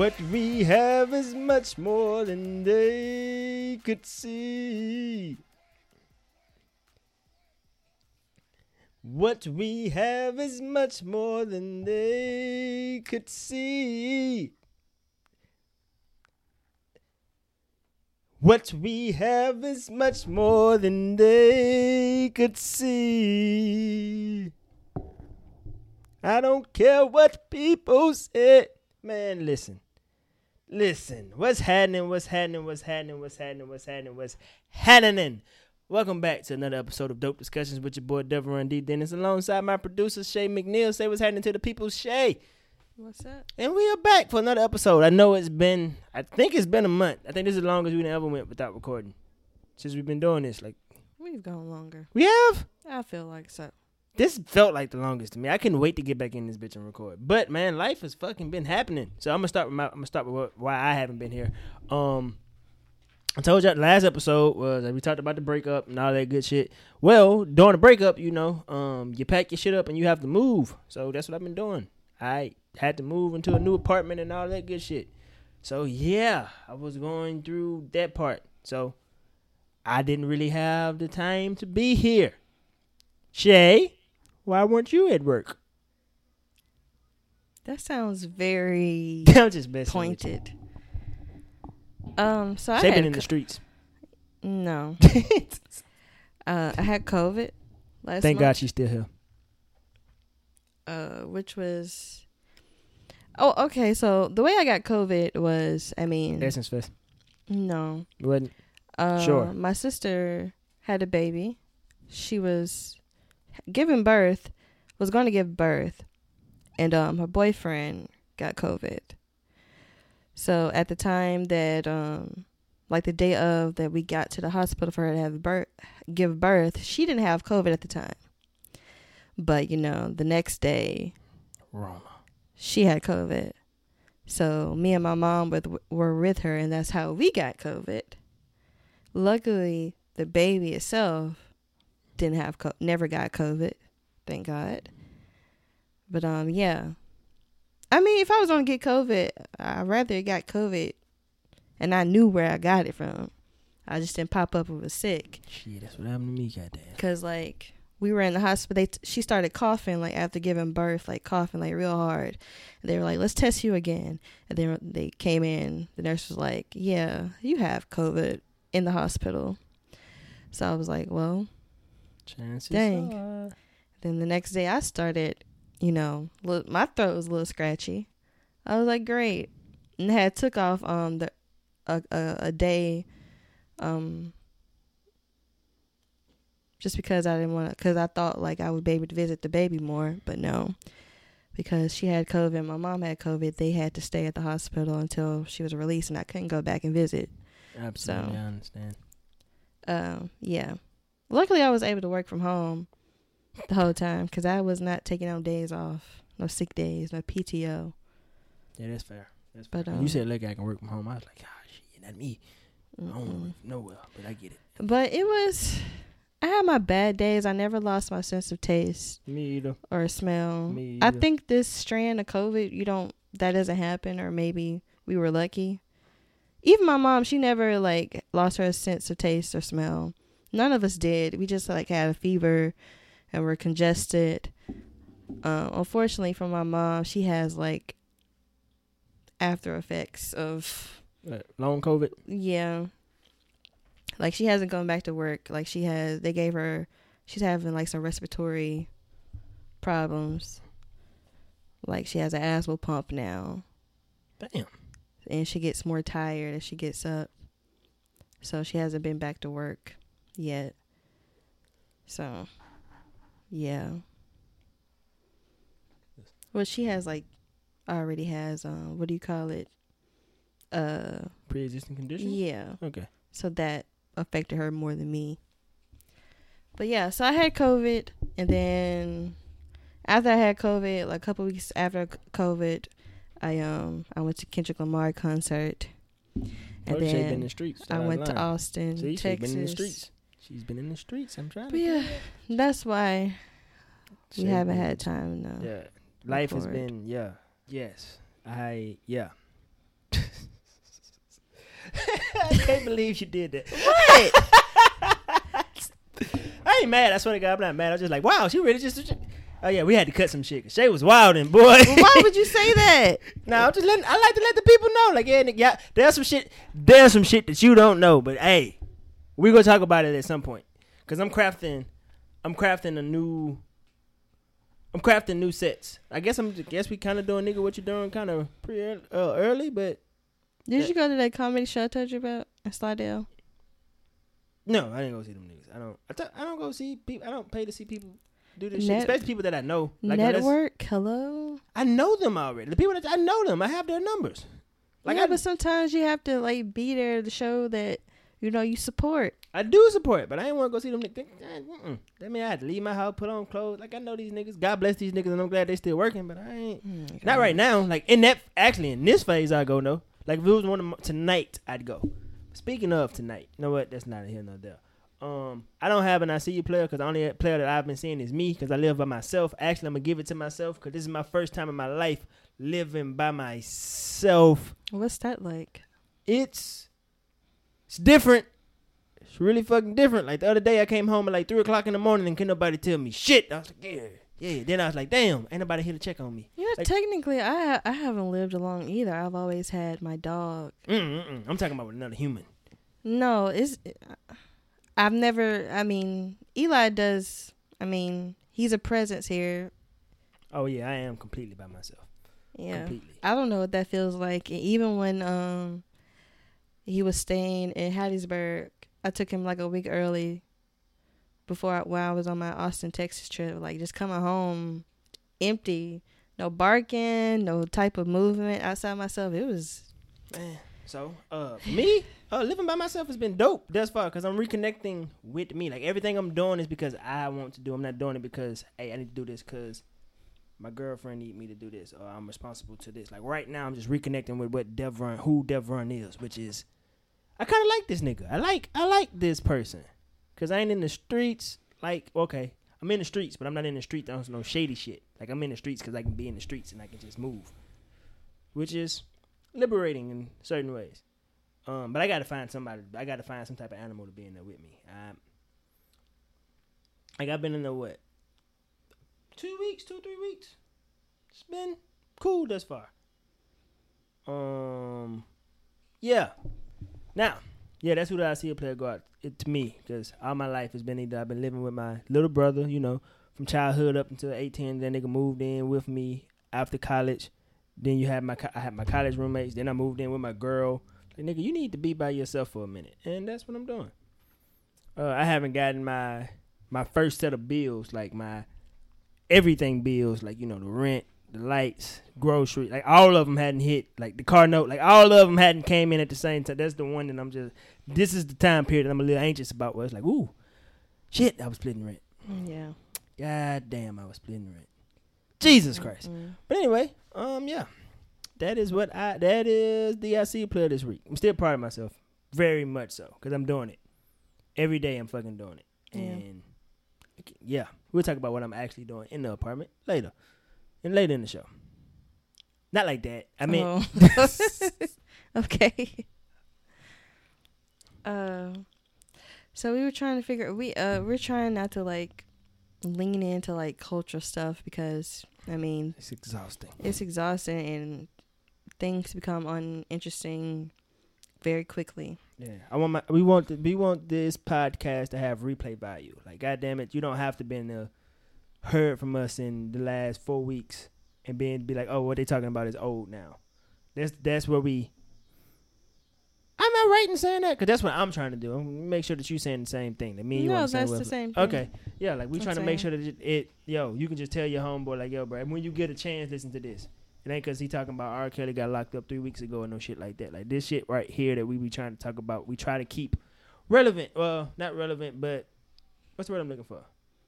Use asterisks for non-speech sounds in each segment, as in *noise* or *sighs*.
What we have is much more than they could see. What we have is much more than they could see. What we have is much more than they could see. I don't care what people say. Man, listen. Listen. What's happening? What's happening? What's happening? What's happening? What's happening? What's happening? Welcome back to another episode of Dope Discussions with your boy Devron D Dennis alongside my producer Shay McNeil. Say what's happening to the people, Shay. What's up? And we are back for another episode. I know it's been, I think it's been a month. I think this is the longest we ever went without recording since we've been doing this. Like We've gone longer. we have. I feel like so. This felt like the longest to me. I couldn't wait to get back in this bitch and record. But man, life has fucking been happening. So I'm gonna start with my. I'm gonna start with what, why I haven't been here. Um, I told you last episode was we talked about the breakup and all that good shit. Well, during the breakup, you know, um, you pack your shit up and you have to move. So that's what I've been doing. I had to move into a new apartment and all that good shit. So yeah, I was going through that part. So I didn't really have the time to be here. Shay, why weren't you at work? That sounds very *laughs* I'm just messing pointed. Um, so I Shay had been in the streets. no. *laughs* Uh, I had COVID last Thank God she's still here. uh, which was. Oh, okay. So the way I got COVID was, I mean, Essence Fest. no. Wasn't Uh, Sure. My sister had a baby. She was giving birth, was going to give birth, and um, her boyfriend got COVID. So at the time that um, like the day of that we got to the hospital for her to have birth, give birth, she didn't have COVID at the time. But you know, the next day Roma. she had COVID. So me and my mom with, were with her, and that's how we got COVID. Luckily, the baby itself didn't have co- never got COVID, thank God. But um, yeah. I mean, if I was gonna get COVID, I'd rather it got COVID, and I knew where I got it from. I just didn't pop up and was sick. Shit, that's what happened to me, goddamn. Cause like we were in the hospital, they t- she started coughing like after giving birth, like coughing like real hard. And they were like, "Let's test you again." And then they came in. The nurse was like, "Yeah, you have COVID in the hospital." So I was like, "Well." Chances Dang. are. Then the next day I started, you know, look, my throat was a little scratchy. I was like, "Great," and had took off um the a a, a day, um. Just because I didn't want to, because I thought like I would be able to visit the baby more, but no, because she had COVID, my mom had COVID. They had to stay at the hospital until she was released, and I couldn't go back and visit. Absolutely, So- I understand. Um, yeah. Luckily, I was able to work from home the whole time because I was not taking no days off, no sick days, no PTO. Yeah, that's fair. That's fair. But um, you said look, I can work from home. I was like, ah, shit, not me. I don't mm-mm. work nowhere, but I get it. but it was. I had my bad days. I never lost my sense of taste Me either. or smell. Me either. I think this strand of COVID, you don't. That doesn't happen, or maybe we were lucky. Even my mom, she never like lost her sense of taste or smell. None of us did. We just like had a fever and were congested. Um, unfortunately for my mom, she has like after effects of long COVID. yeah. Like she hasn't gone back to work. Like she has they gave her she's having like some respiratory problems. Like she has an asthma pump now Damn. and she gets more tired as she gets up. So she hasn't been back to work yet. So yeah. Well, she has like already has um what do you call it? Uh Pre-existing condition. yeah. Okay. So that affected her more than me. But yeah, so I had COVID, and then after I had COVID, like a couple weeks after COVID, I um I went to Kendrick Lamar concert, and oh, she been in then the streets. I went to. Austin, See, Texas. Been in the streets. She's been in the streets. I'm trying. But to yeah, that's why we haven't had time. No. Yeah, life has been. Yeah. Yes. I. Yeah. *laughs* I can't believe you did that. What? *laughs* I ain't mad. I swear to God, I'm not mad. I was just like, wow, she really just. Oh yeah, we had to cut some shit. 'cause Shay was wilding, boy. Why would you say *laughs* that? No, I'm just letting. I like to let the people know. Like, yeah, yeah, there's some shit. There's some shit that you don't know, but hey, we gonna talk about it at some point. Cause I'm crafting, I'm crafting a new. I'm crafting new sets. I guess I'm. Guess we kind of doing nigga what you doing kind of pre early, uh, early, but Did you go to that comedy show I told you about in Slidell? no, I didn't go see them niggas. I don't. I, t- I don't go see people. I don't pay to see people do this shit, Net- especially people that I know. Like unless- Network, hello. I know them already. The people that I know them, I have their numbers. Like yeah, I, but sometimes you have to like be there to show that you know you support. I do support, but I ain't want to go see them niggas. That mean I had to leave my house, put on clothes. Like I know these niggas. God bless these niggas, and I'm glad they still working. But I ain't not right now. Like in that, actually in this phase, I go no. Like if it was one of tonight, I'd go. Speaking of tonight, you know what? That's not here nor there. Um, I don't have an I see you player because the only player that I've been seeing is me because I live by myself. Actually, I'm gonna give it to myself because this is my first time in my life living by myself. What's that like? It's it's different. It's really fucking different. Like the other day, I came home at like three o'clock in the morning and couldn't nobody tell me shit. I was like, yeah, yeah. Then I was like, damn, ain't nobody here to check on me. Yeah, Like- technically, I ha- I haven't lived alone either. I've always had my dog. Mm-mm-mm. I'm talking about with another human. No, it's I've never. I mean, Eli does. I mean, he's a presence here. Oh yeah, I am completely by myself. Yeah, Completely. I don't know what that feels like. And even when um he was staying in Hattiesburg, I took him like a week early before I, when I was on my Austin, Texas trip. Like just coming home empty, no barking, no type of movement outside myself. It was Man. So, uh, me, uh, living by myself has been dope thus far because I'm reconnecting with me. Like everything I'm doing is because I want to do. I'm not doing it because hey, I need to do this because my girlfriend need me to do this or I'm responsible to this. Like right now, I'm just reconnecting with what Devron, who Devron is, which is I kind of like this nigga. I like I like this person because I ain't in the streets. Like okay, I'm in the streets, but I'm not in the streets on no shady shit. Like I'm in the streets because I can be in the streets and I can just move, which is liberating in certain ways. Um, but I gotta find somebody. I gotta find some type of animal to be in there with me. Um, like I've been in there what? Two weeks, two three weeks. It's been cool thus far. Um, yeah. Now, yeah, that's who I see a player go out it, to me because all my life has been either I've been living with my little brother, you know, from childhood up until 18. Then nigga moved in with me after college. Then you had my I had my college roommates. Then I moved in with my girl. Like nigga, you need to be by yourself for a minute, and that's what I'm doing. Uh, I haven't gotten my my first set of bills, like my everything bills, like you know the rent, the lights, grocery, like all of them hadn't hit. Like the car note, like all of them hadn't came in at the same time. That's the one that I'm just. This is the time period that I'm a little anxious about. Where it's like, ooh, shit, I was splitting rent. yeah. God damn, I was splitting rent. Jesus Christ. Mm. But anyway, um, yeah, that is what I. That is the IC player this week. I'm still proud of myself, very much so, because I'm doing it every day. I'm fucking doing it, Yeah. and yeah, we'll talk about what I'm actually doing in the apartment later, and later in the show. Not like that. I mean, Oh. *laughs* okay. Uh, so we were trying to figure we uh we're trying not to like lean into like culture stuff because I mean it's exhausting. it's exhausting and things become uninteresting very quickly. Yeah, I want my. We want. The, we want this podcast to have replay value. Like, goddamn it, you don't have to be in there, heard from us in the last four weeks, and being be like, oh, what they talking about is old now. That's that's where we. I'm I right in saying that? Because that's what I'm trying to do. I'm make sure that you're saying the same thing. That me and you no, the same that's the same thing. Okay, yeah, like we trying to make sure that it, it, yo, you can just tell your homeboy like, yo, bro, when you get a chance, listen to this. It ain't cause he talking about R. Kelly got locked up three weeks ago and no shit like that. Like this shit right here that we be trying to talk about, we try to keep relevant. Well, not relevant, but what's the word I'm looking for?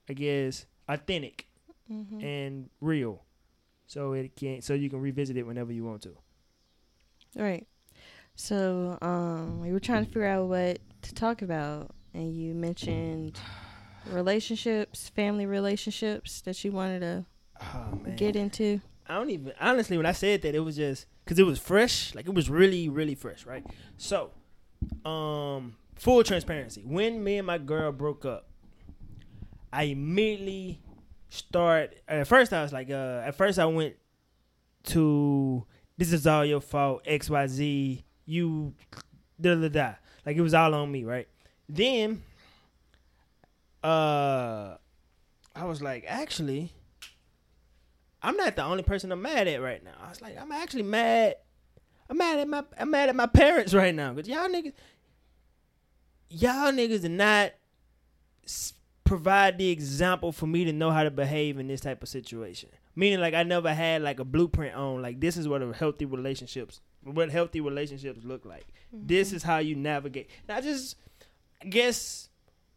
I guess authentic Mhm. and real, so it can so you can revisit it whenever you want to. Right. So, um, we were trying to figure out what to talk about, and you mentioned relationships, family relationships that you wanted to Oh get into. I don't even honestly when I said that it was just because it was fresh, like it was really really fresh, right? So um, full transparency. When me and my girl broke up, I immediately start. At first, I was like, uh, at first I went to this is all your fault. X Y Z. You da da da. Like it was all on me, right? Then, uh, I was like, actually, I'm not the only person I'm mad at right now. I was like, I'm actually mad. I'm mad at my I'm mad at my parents right now because y'all niggas, y'all niggas did not provide the example for me to know how to behave in this type of situation. Meaning, like I never had like a blueprint on like this is what a healthy relationships, what healthy relationships look like. This mm-hmm. is how you navigate. And I just, I guess,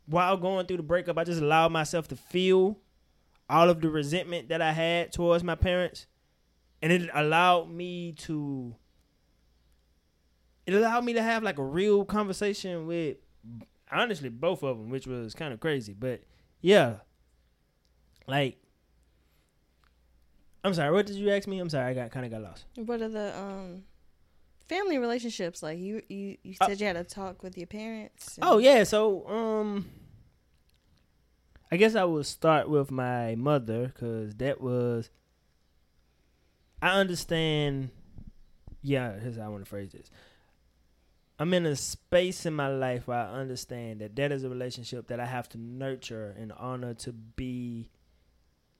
while going through the breakup, I just allowed myself to feel all of the resentment that I had towards my parents, and it allowed me to. It allowed me to have like a real conversation with, honestly, both of them, which was kind of crazy. But yeah, like, I'm sorry. What did you ask me? I'm sorry. I got kind of got lost. What are the um family relationships like? You you you Uh, said you had a talk with your parents. Oh yeah, so um I guess I will start with my mother cuz that was I understand yeah, here's how I want to phrase this. I'm in a space in my life where I understand that that is a relationship that I have to nurture and honor to be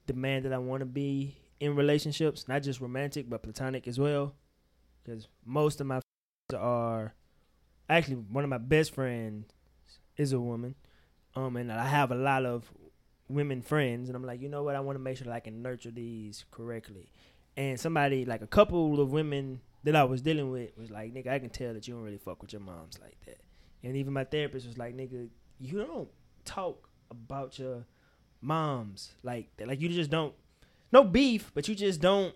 the man that I want to be in relationships, not just romantic but platonic as well. Cuz most of my friends *laughs* are actually one of my best friends is a woman, um, and I have a lot of women friends, and I'm like, you know what? I want to make sure that I can nurture these correctly. And somebody like a couple of women that I was dealing with was like, nigga, I can tell that you don't really fuck with your moms like that. And even my therapist was like, nigga, you don't talk about your moms like that. Like you just don't. No beef, but you just don't.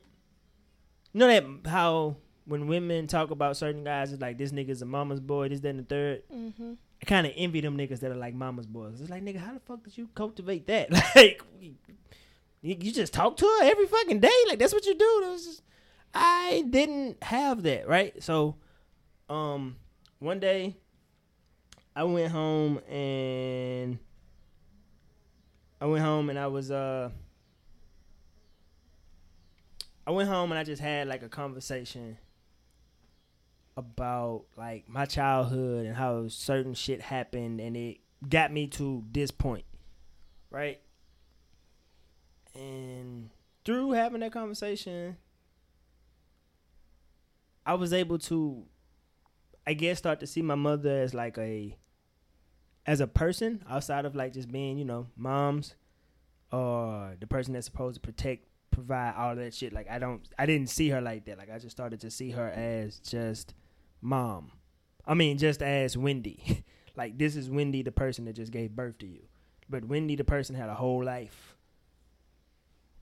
You know that how when women talk about certain guys, it's like this nigga's a mama's boy, this, that, and the third. Mm-hmm. I kind of envy them niggas that are like mama's boys. It's like, nigga, how the fuck did you cultivate that? *laughs* Like, you, you just talk to her every fucking day? Like, that's what you do? Just, I didn't have that, right? So, um, one day, I went home and I went home and I was uh I went home and I just had like a conversation about like my childhood and how certain shit happened and it got me to this point. Right? And through having that conversation I was able to I guess start to see my mother as like a as a person outside of like just being, you know, moms or the person that's supposed to protect, provide all that shit. Like I don't I didn't see her like that. Like I just started to see her as just mom. I mean just as Wendy. *laughs* like this is Wendy the person that just gave birth to you. But Wendy the person had a whole life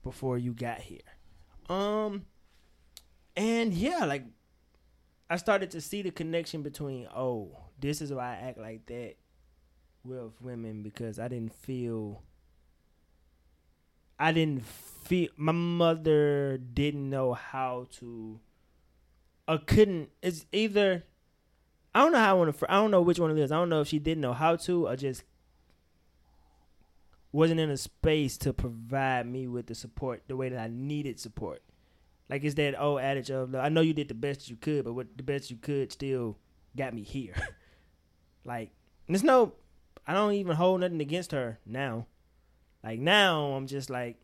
before you got here. Um and yeah, like I started to see the connection between oh, this is why I act like that with women because I didn't feel I didn't feel my mother didn't know how to or couldn't it's either I don't know how I want to I don't know which one it is. I don't know if she didn't know how to or just wasn't in a space to provide me with the support the way that I needed support. Like it's that old adage of I know you did the best you could, but what the best you could still got me here. *laughs* like there's no I don't even hold nothing against her now. Like now I'm just like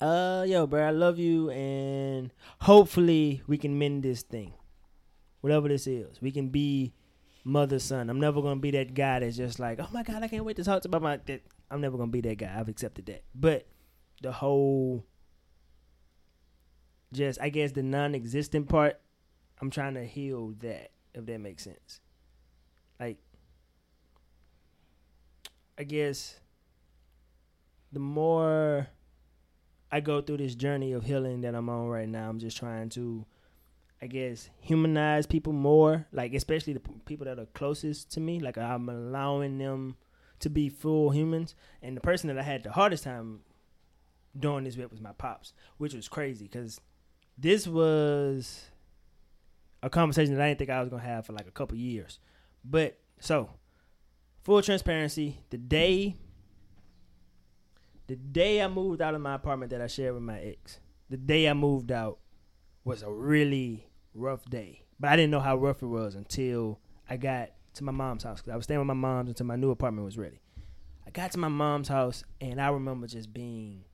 uh yo bro, I love you and hopefully we can mend this thing. Whatever this is. We can be mother son. I'm never gonna be that guy that's just like, oh my god, I can't wait to talk to my that I'm never gonna be that guy. I've accepted that. But the whole just I guess the non existent part, I'm trying to heal that, if that makes sense. Like I guess the more I go through this journey of healing that I'm on right now, I'm just trying to, I guess, humanize people more. Like especially the people that are closest to me. Like I'm allowing them to be full humans. And the person that I had the hardest time doing this with was my pops, which was crazy because this was a conversation that I didn't think I was gonna have for like a couple years. But so, full transparency, the day the day I moved out of my apartment that I shared with my ex, the day I moved out was a really rough day. But I didn't know how rough it was until I got to my mom's house because I was staying with my mom's until my new apartment was ready. I got to my mom's house and I remember just being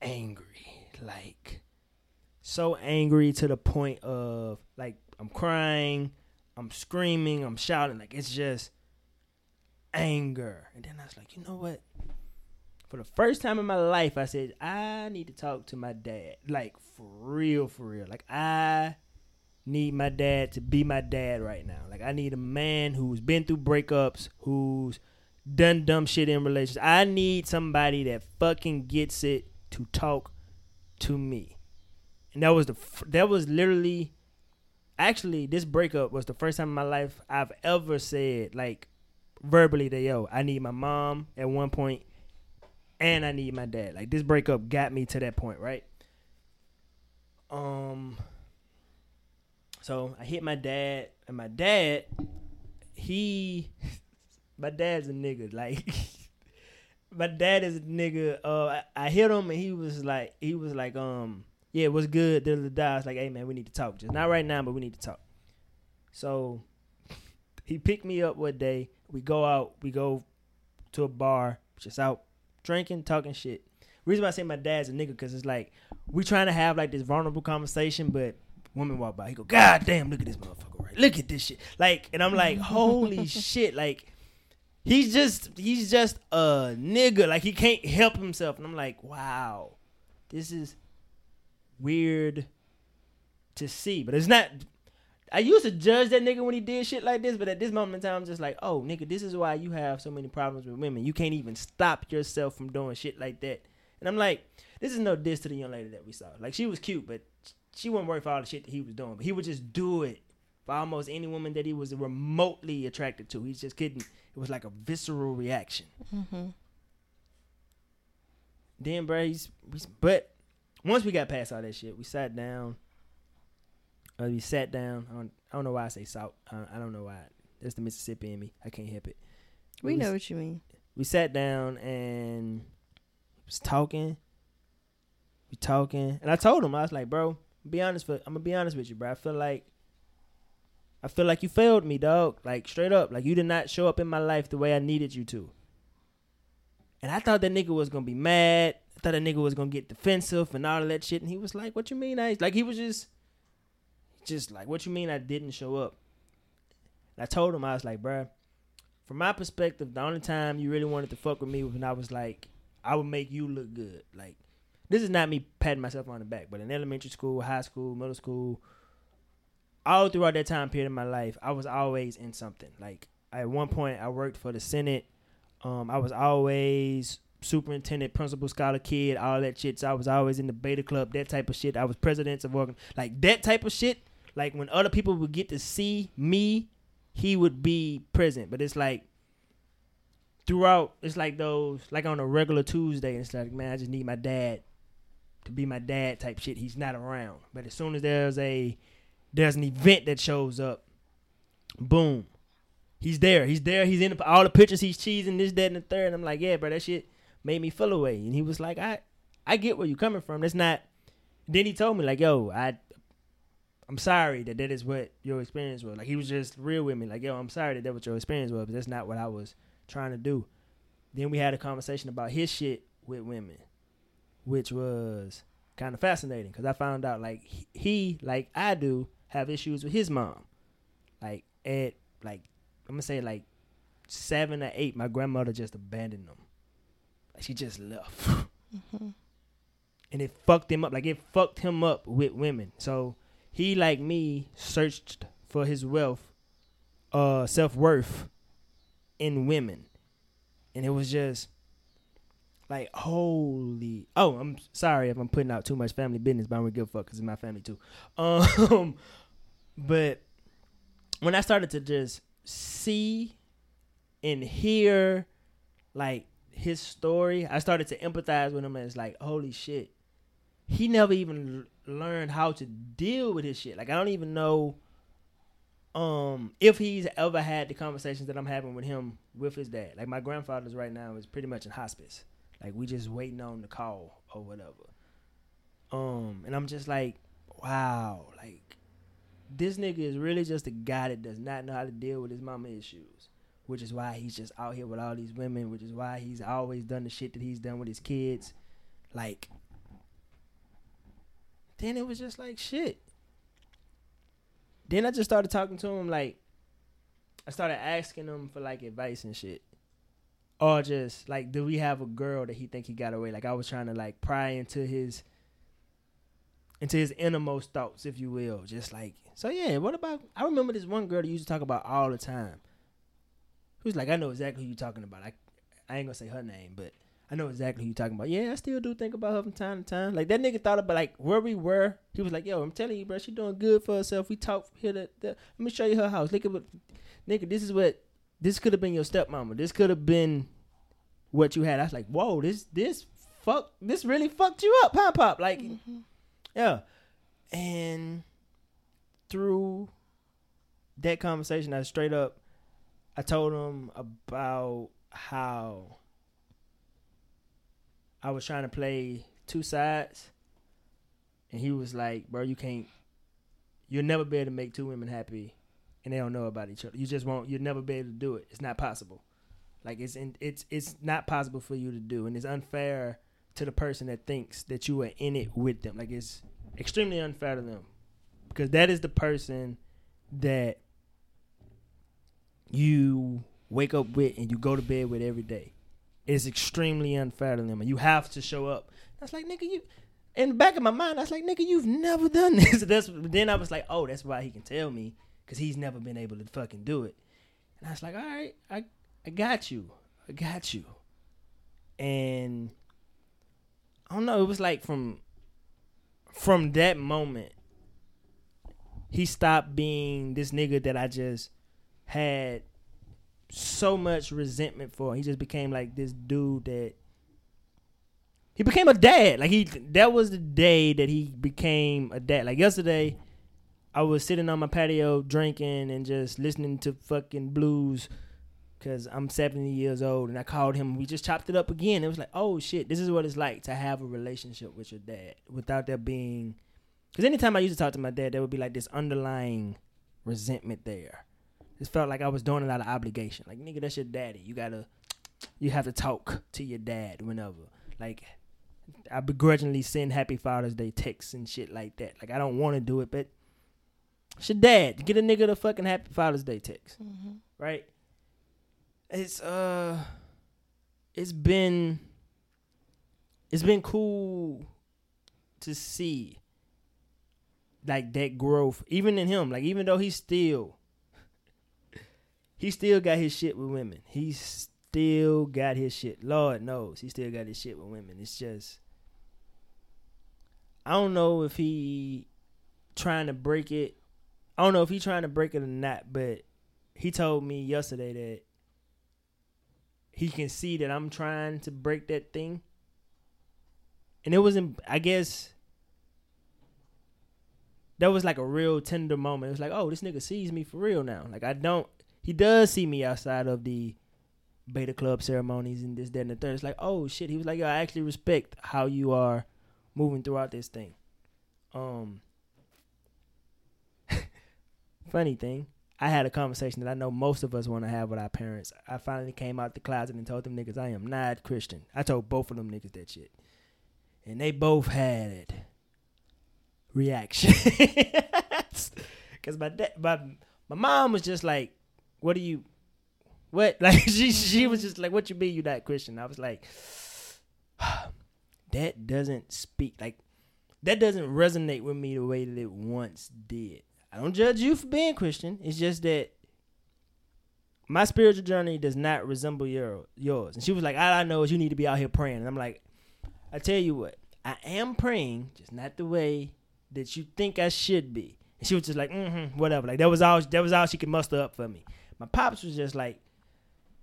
angry, like so angry to the point of like I'm crying, I'm screaming, I'm shouting, like it's just anger. And then I was like, you know what? For the first time in my life, I said I need to talk to my dad, like for real, for real. Like I need my dad to be my dad right now. Like I need a man who's been through breakups, who's done dumb shit in relationships. I need somebody that fucking gets it to talk to me. And that was the that was literally actually this breakup was the first time in my life I've ever said like verbally that yo, I need my mom at one point and I need my dad. Like this breakup got me to that point, right? Um so I hit my dad and my dad he *laughs* my dad's a nigga like *laughs* my dad is a nigga uh I, I hit him and he was like he was like um yeah what's good? Da, da, da. I was like hey man we need to talk. Just not right now but we need to talk. So he picked me up one day. We go out. We go to a bar just out drinking talking shit. Reason why I say my dad's a nigga because it's like we trying to have like this vulnerable conversation but woman walk by he go god damn look at this motherfucker right? Look at this shit. Like and I'm like *laughs* holy shit. Like he's just he's just a nigga. Like he can't help himself. And I'm like, wow, this is weird to see. But it's not. I used to judge that nigga when he did shit like this, but at this moment in time, I'm just like, oh, nigga, this is why you have so many problems with women. You can't even stop yourself from doing shit like that. And I'm like, this is no diss to the young lady that we saw. Like, she was cute, but she wasn't worried for all the shit that he was doing. But he would just do it for almost any woman that he was remotely attracted to. He just couldn't. It was like a visceral reaction. Mm-hmm. Then, bro, he's, he's but once we got past all that shit, we sat down. Uh, we sat down. I don't, I don't know why I say salt. I, I don't know why. That's the Mississippi in me. I can't help it. We We know what you mean. We sat down and was talking. We talking, and I told him I was like, bro, be honest. For, I'm gonna be honest with you, bro. I feel like I feel like you failed me, dog. Like straight up, like you did not show up in my life the way I needed you to. And I thought that nigga was gonna be mad. Thought a nigga was gonna get defensive and all of that shit. And he was like, "What you mean?" I like he was just, just like, "What you mean?" I didn't show up. And I told him I was like, bruh, from my perspective, the only time you really wanted to fuck with me was when I was like, I would make you look good. Like, this is not me patting myself on the back, but in elementary school, high school, middle school, all throughout that time period in my life, I was always in something. Like, at one point, I worked for the Senate. Um, I was always superintendent, principal, scholar, kid, all that shit. So I was always in the beta club, that type of shit. I was president of organ, like that type of shit. Like when other people would get to see me, he would be present. But it's like throughout, it's like those, like on a regular Tuesday, and it's like, man, I just need my dad to be my dad type shit. He's not around. But as soon as there's a there's an event that shows up, boom, he's there. He's there. He's in the, all the pictures. He's cheesing this, that, and the third. And I'm like, yeah, bro, that shit made me feel away. And he was like, I I get where you're coming from. That's not. Then he told me like, yo, I I'm sorry that that is what your experience was. Like he was just real with me. Like, yo, I'm sorry that that was your experience was, but that's not what I was trying to do. Then we had a conversation about his shit with women, which was kind of fascinating because I found out like he- like I do, have issues with his mom. Like at like I'm gonna say like seven or eight, my grandmother just abandoned them. She just left. Mm-hmm. and it fucked him up. Like it fucked him up with women. So he, like me, searched for his wealth, uh, self worth in women, and it was just like holy. Oh, I'm sorry if I'm putting out too much family business, but I don't give a fuck because it's my family too. *laughs* Um, but when I started to just see and hear, like his story, I started to empathize with him and it's like, holy shit. he never even learned how to deal with his shit. Like I don't even know um if he's ever had the conversations that I'm having with him with his dad. Like my grandfather's right now is pretty much in hospice. Like we just waiting on the call or whatever. Um and I'm just like, wow, like this nigga is really just a guy that does not know how to deal with his mama issues. Which is why he's just out here with all these women, which is why he's always done the shit that he's done with his kids. Like then it was just like shit. Then I just started talking to him like I started asking him for like advice and shit. Or just like, do we have a girl that he think he got away? Like I was trying to like pry into his into his innermost thoughts, if you will. Just like so yeah, what about I remember this one girl that used to talk about all the time. Who's like, I know exactly who you're talking about. I I ain't gonna say her name, but I know exactly who you're talking about. Yeah, I still do think about her from time to time. Like that nigga thought about like where we were. He was like, "Yo, I'm telling you, bro, she doing good for herself. We talked here. To, the, let me show you her house. Look at what, nigga. This is what this could have been your stepmama. This could have been what you had. I was like, whoa, this this fuck, this really fucked you up, pop pop. Like, Mm-hmm. yeah. And through that conversation, I straight up, I told him about how I was trying to play two sides, and he was like, "Bro, you can't. You'll never be able to make two women happy, and they don't know about each other. You just won't. You'll never be able to do it. It's not possible. Like it's in, it's it's not possible for you to do, and it's unfair to the person that thinks that you are in it with them. Like it's extremely unfair to them because that is the person that you wake up with and you go to bed with every day. It's extremely them, you have to show up. That's like nigga, you. In the back of my mind, I was like, nigga, you've never done this. *laughs* That's then I was like, oh, that's why he can tell me because he's never been able to fucking do it. And I was like, all right, I I got you, I got you. And I don't know, it was like from from that moment, he stopped being this nigga that I just had so much resentment for. He just became like this dude that he became a dad. Like he that was the day that he became a dad. Like yesterday, I was sitting on my patio drinking and just listening to fucking blues because I'm 70 years old and I called him. We just chopped it up again. It was like, oh shit, this is what it's like to have a relationship with your dad without there being. Because anytime I used to talk to my dad, there would be like this underlying resentment there. It felt like I was doing a lot of obligation. Like, nigga, that's your daddy. You gotta, you have to talk to your dad whenever. Like, I begrudgingly send Happy Father's Day texts and shit like that. Like, I don't want to do it, but it's your dad. Get a nigga the fucking Happy Father's Day text, Mm-hmm. right? It's uh, it's been, it's been cool to see like that growth, even in him. Like, even though he's still he still got his shit with women. He still got his shit. Lord knows he still got his shit with women. It's just I don't know if he trying to break it. I don't know if he trying to break it or not, but he told me yesterday that he can see that I'm trying to break that thing. And it wasn't I guess that was like a real tender moment. It was like, oh, this nigga sees me for real now. Like I don't he does see me outside of the beta club ceremonies and this, that, and the third. It's like, oh shit. He was like, yo, I actually respect how you are moving throughout this thing. Um, *laughs* funny thing, I had a conversation that I know most of us want to have with our parents. I finally came out the closet and told them niggas I am not Christian. I told both of them niggas that shit, and they both had reaction. *laughs* Cause my dad, my my mom was just like, "What do you, what?" *laughs* Like she she was just like, "What you mean you're not Christian?" I was like, *sighs* "That doesn't speak like that doesn't resonate with me the way that it once did." I don't judge you for being Christian. It's just that my spiritual journey does not resemble your yours. And she was like, "All I know is you need to be out here praying." And I'm like, "I tell you what, I am praying, just not the way that you think I should be." And she was just like, "Mm-hmm, whatever." Like that was all that was all she could muster up for me. My pops was just like,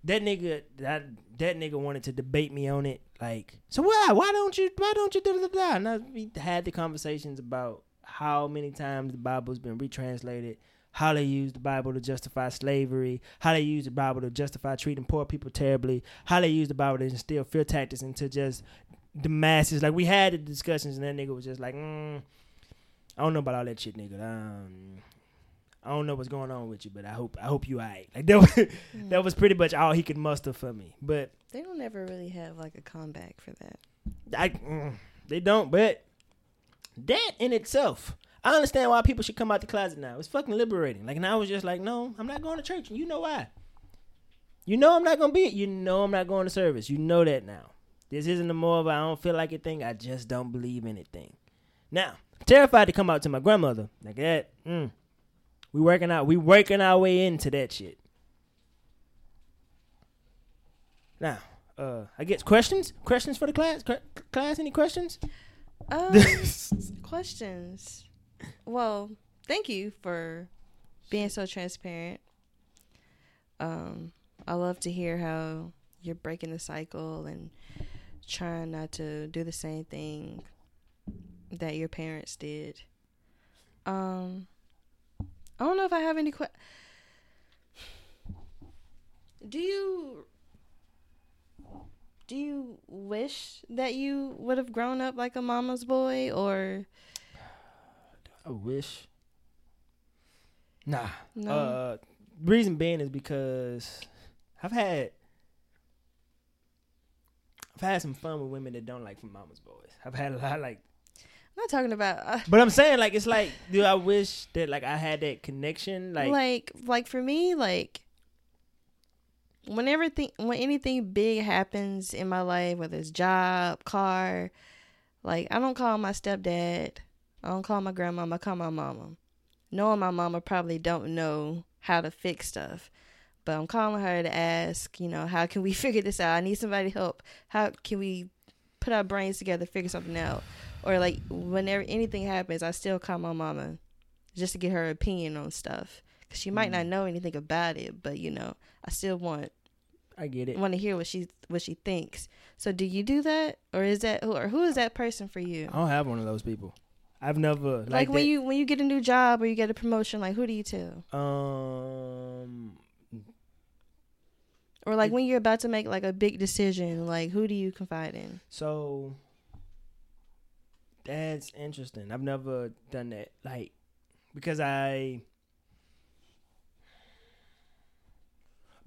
that nigga that that nigga wanted to debate me on it. Like, so why why don't you why don't you da da da? And I, we had the conversations about how many times the Bible's been retranslated, how they use the Bible to justify slavery, how they use the Bible to justify treating poor people terribly, how they use the Bible to instill fear tactics into just the masses. Like we had the discussions, and that nigga was just like, mm, I don't know about all that shit, nigga. Um, I don't know what's going on with you, but I hope I hope you alright. Like that was Mm. *laughs* that was pretty much all he could muster for me. But They don't ever really have like a comeback for that. I mm, they don't. But that in itself, I understand why people should come out the closet now. It's fucking liberating. Like, and I was just like, no, I'm not going to church, and you know why. You know I'm not gonna be it. You know I'm not going to service. You know that now. This isn't a more of a I don't feel like it thing. I just don't believe anything. Now, terrified to come out to my grandmother like that. Mm, we working out. We working our way into that shit. Now, uh, I guess questions. Questions for the class. Cl- class, any questions? Um, *laughs* questions. Well, thank you for being so transparent. Um, I love to hear how you're breaking the cycle and trying not to do the same thing that your parents did. Um, I don't know if I have any questions. Do you do you wish that you would have grown up like a mama's boy or I wish. Nah. no? Uh, reason being is because I've had I've had some fun with women that don't like from mama's boys. I've had a lot like, not talking about uh, but I'm saying like it's like, do I wish that like I had that connection? Like, like like for me like whenever th- when anything big happens in my life whether it's job car like i don't call my stepdad i don't call my grandmama i call my mama. Knowing my mama probably don't know how to fix stuff but i'm calling her to ask you know how can we *laughs* figure this out? I need somebody to help. How can we put our brains together figure something out or like whenever anything happens i still call my mama just to get her opinion on stuff because she might not Mm. know anything about it but you know i still want I get it. want to hear what she what she thinks so do you do that or is that who or who is that person for you I don't have one of those people. I've never like, like, when that- you when you get a new job or you get a promotion like who do you tell um or like when you're about to make like a big decision like who do you confide in So that's interesting. I've never done that. Like because I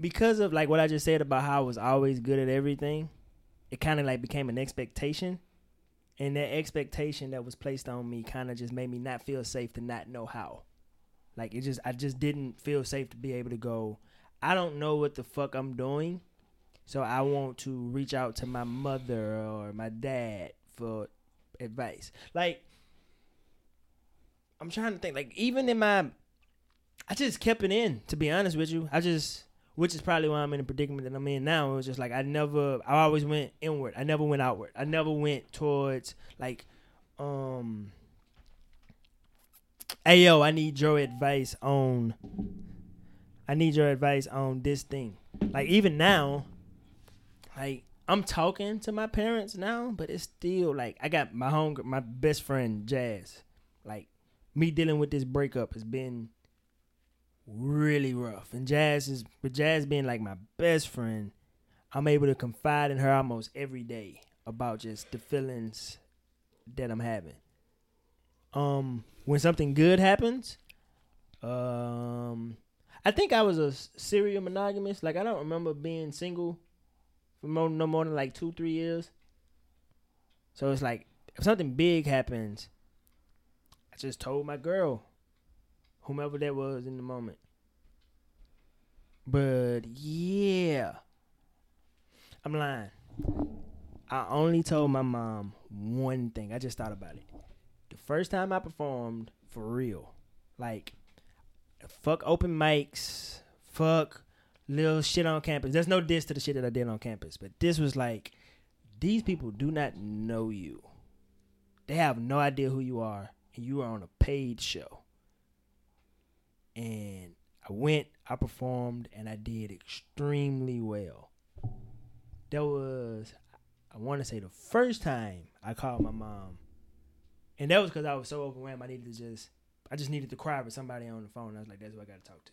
because of like what I just said about how I was always good at everything, it kind of like became an expectation. And that expectation that was placed on me kind of just made me not feel safe to not know how. Like it just I just didn't feel safe to be able to go, I don't know what the fuck I'm doing. So I want to reach out to my mother or my dad for advice. Like I'm trying to think like even in my I just kept it in to be honest with you. I just which is probably why I'm in the predicament that I'm in now. It was just like I never I always went inward. I never went outward. I never went towards like um Hey yo, I need your advice on I need your advice on this thing. Like even now, like I'm talking to my parents now, but it's still like I got my home my best friend Jazz. Like me dealing with this breakup has been really rough. And Jazz is but Jazz being like my best friend, I'm able to confide in her almost every day about just the feelings that I'm having. Um when something good happens, um I think I was a serial monogamous. Like I don't remember being single for more, no more than like two, three years. So it's like if something big happens, I just told my girl, whomever that was in the moment. But yeah, I'm lying. I only told my mom one thing. I just thought about it. The first time I performed for real, like fuck open mics, fuck little shit on campus. There's no diss to the shit that I did on campus, but this was like these people do not know you. They have no idea who you are, and you are on a paid show. And I went, I performed, and I did extremely well. That was, I want to say, the first time I called my mom, and that was because I was so overwhelmed. I needed to just, I just needed to cry with somebody on the phone. I was like, that's who I got to talk to.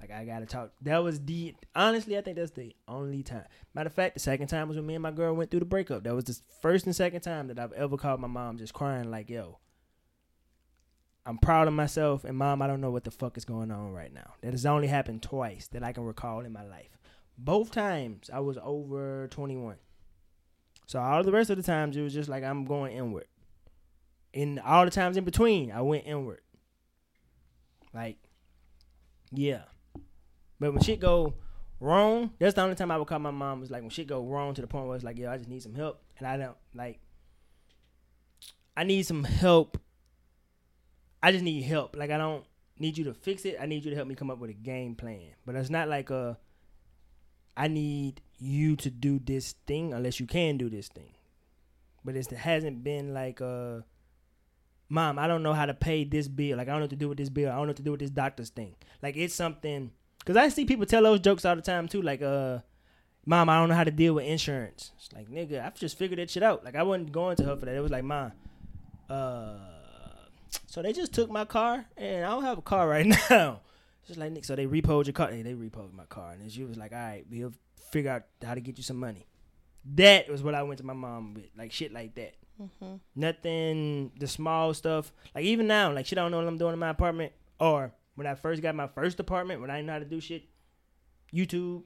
Like I gotta talk. That was the honestly, I think that's the only time. Matter of fact, the second time was when me and my girl went through the breakup. That was the first and second time that I've ever called my mom just crying like, "Yo, I'm proud of myself, and mom, I don't know what the fuck is going on right now." That has only happened twice that I can recall in my life. Both times I was over 21. So all the rest of the times it was just like I'm going inward. And all the times in between, I went inward. Like, yeah. But when shit go wrong, that's the only time I would call my mom was like when shit go wrong to the point where it's like, yo, I just need some help. And I don't like I need some help. I just need help. Like I don't need you to fix it. I need you to help me come up with a game plan. But it's not like a I need you to do this thing unless you can do this thing. But it hasn't been like a mom, I don't know how to pay this bill. Like I don't know what to do with this bill. I don't know what to do with this doctor's thing. Like it's something because I see people tell those jokes all the time too. Like, uh, mom, I don't know how to deal with insurance. It's like, nigga, I've just figured that shit out. Like, I wasn't going to her for that. It was like, mom, uh, so they just took my car and I don't have a car *laughs* right now. Just like Nick, so they repoed your car. Hey, they repoed my car, and she was like, "All right, we'll figure out how to get you some money." That was what I went to my mom with, like shit like that. Mm-hmm. Nothing, the small stuff. Like even now, like she don't know what I'm doing in my apartment, or when I first got my first apartment, when I didn't know how to do shit, YouTube,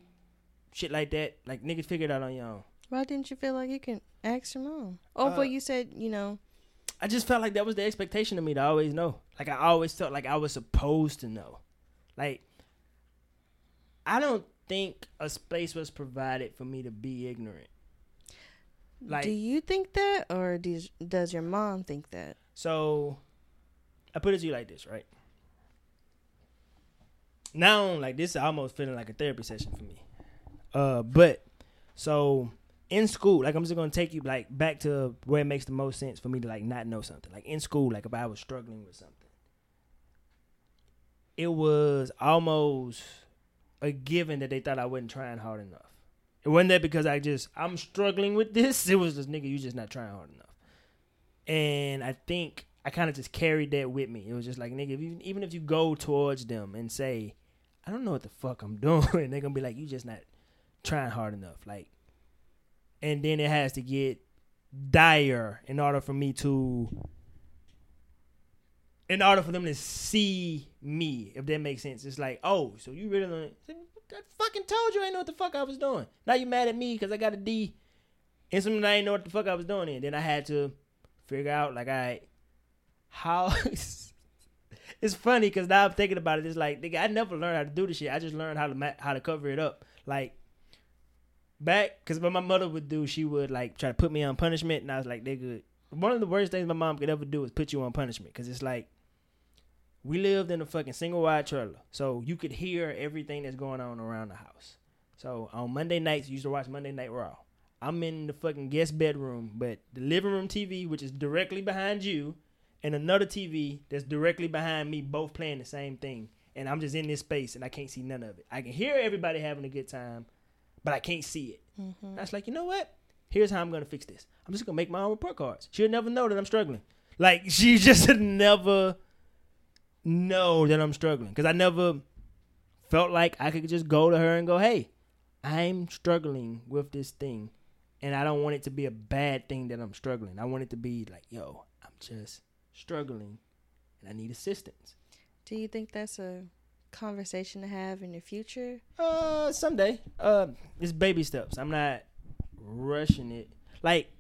shit like that, like niggas figured out on your own. Why didn't you feel like you can ask your mom? Oh, uh, but you said you know. I just felt like that was the expectation of me to always know. Like I always felt like I was supposed to know. Like I don't think a space was provided for me to be ignorant. Like, do you think that, or does does your mom think that? So, I put it to you like this, right? Now like this is almost feeling like a therapy session for me. Uh, but so in school, like I'm just gonna take you like back to where it makes the most sense for me to like not know something. Like in school, like if I was struggling with something, it was almost a given that they thought I wasn't trying hard enough. It wasn't that because I just I'm struggling with this. *laughs* It was just nigga, you just not trying hard enough. And I think I kind of just carried that with me. It was just like nigga, if you, even if you go towards them and say, I don't know what the fuck I'm *laughs* doing. and They're gonna be like, you just not trying hard enough. Like, and then it has to get dire in order for me to, in order for them to see me, if that makes sense. It's like, oh, so you really. I fucking told you I know what the fuck I was doing. Now you mad at me because I got a D and something I didn't know what the fuck I was doing. And then I had to figure out, like, I, right, how *laughs* it's funny because now I'm thinking about it. It's like, nigga, I never learned how to do this shit. I just learned how to how to cover it up. Like back, because what my mother would do, she would like try to put me on punishment, and I was like, nigga, one of the worst things my mom could ever do is put you on punishment, because it's like we lived in a fucking single wide trailer, so you could hear everything that's going on around the house. So on Monday nights, you used to watch Monday Night Raw. I'm in the fucking guest bedroom, but the living room TV, which is directly behind you, and another TV that's directly behind me, both playing the same thing. And I'm just in this space and I can't see none of it. I can hear everybody having a good time, but I can't see it. Mm-hmm. I was like, you know what? Here's how I'm gonna fix this. I'm just gonna make my own report cards. She'll never know that I'm struggling. Like *laughs* she just never know that I'm struggling because I never felt like I could just go to her and go, "Hey, I'm struggling with this thing, and I don't want it to be a bad thing that I'm struggling. I want it to be like, yo, I'm just struggling and I need assistance. Do you think that's a conversation to have in the future? Uh, someday. Uh, it's baby steps. I'm not rushing it. Like,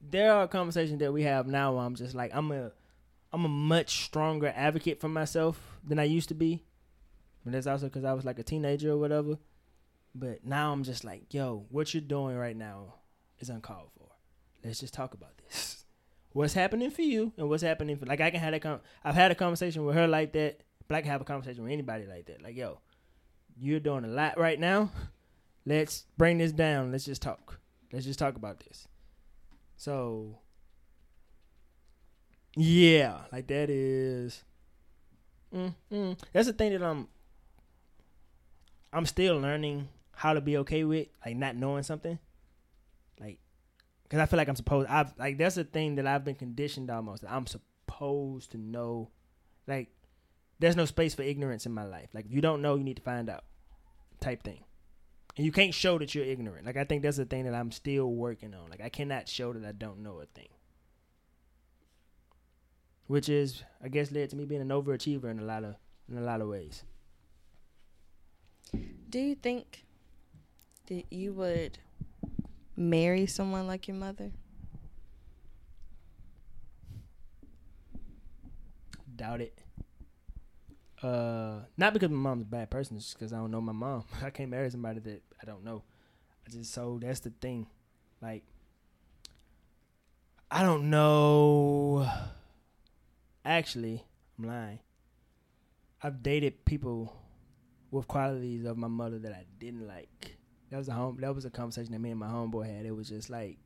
there are conversations that we have now where I'm just like, I'm a, I'm a much stronger advocate for myself than I used to be. But that's also because I was like a teenager or whatever. But now I'm just like, yo, what you're doing right now is uncalled for. Let's just talk about this what's happening for you and what's happening for like I can have that con- I've had a conversation with her like that, but I can have a conversation with anybody like that. Like, yo, you're doing a lot right now. Let's bring this down. Let's just talk. Let's just talk about this. So yeah, like that is Mm, mm. That's the thing that I'm. I'm still learning how to be okay with, like not knowing something. Because I feel like I'm supposed. I've like that's the thing that I've been conditioned almost. I'm supposed to know. Like, there's no space for ignorance in my life. Like, if you don't know, you need to find out. Type thing. And you can't show that you're ignorant. Like, I think that's the thing that I'm still working on. Like, I cannot show that I don't know a thing which is I guess led to me being an overachiever in a lot of in a lot of ways. Do you think that you would marry someone like your mother? Doubt it. Uh, not because my mom's a bad person, it's just because I don't know my mom. *laughs* I can't marry somebody that I don't know. I just so that's the thing. Like, I don't know. Actually, I'm lying. I've dated people with qualities of my mother that I didn't like. That was a home. That was a conversation that me and my homeboy had. It was just like,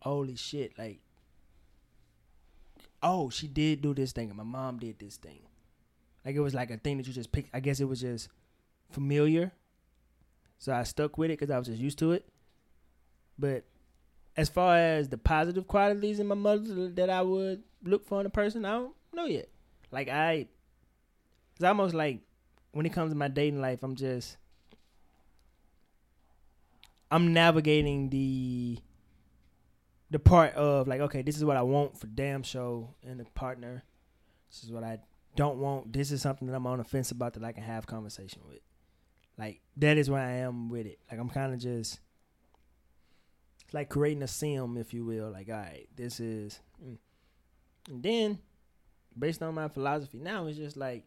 holy shit, like, oh, she did do this thing, and my mom did this thing. Like it was like a thing that you just picked. I guess it was just familiar, so I stuck with it because I was just used to it. But as far as the positive qualities in my mother that I would look for in a person, I don't know yet. Like I, it's almost like when it comes to my dating life, I'm just, I'm navigating the, the part of like, okay, this is what I want for damn show and a partner. This is what I don't want. This is something that I'm on the fence about that I can have conversation with. Like that is where I am with it. Like I'm kind of just like creating a sim, if you will. Like, all right, this is, mm. and then based on my philosophy now, it's just like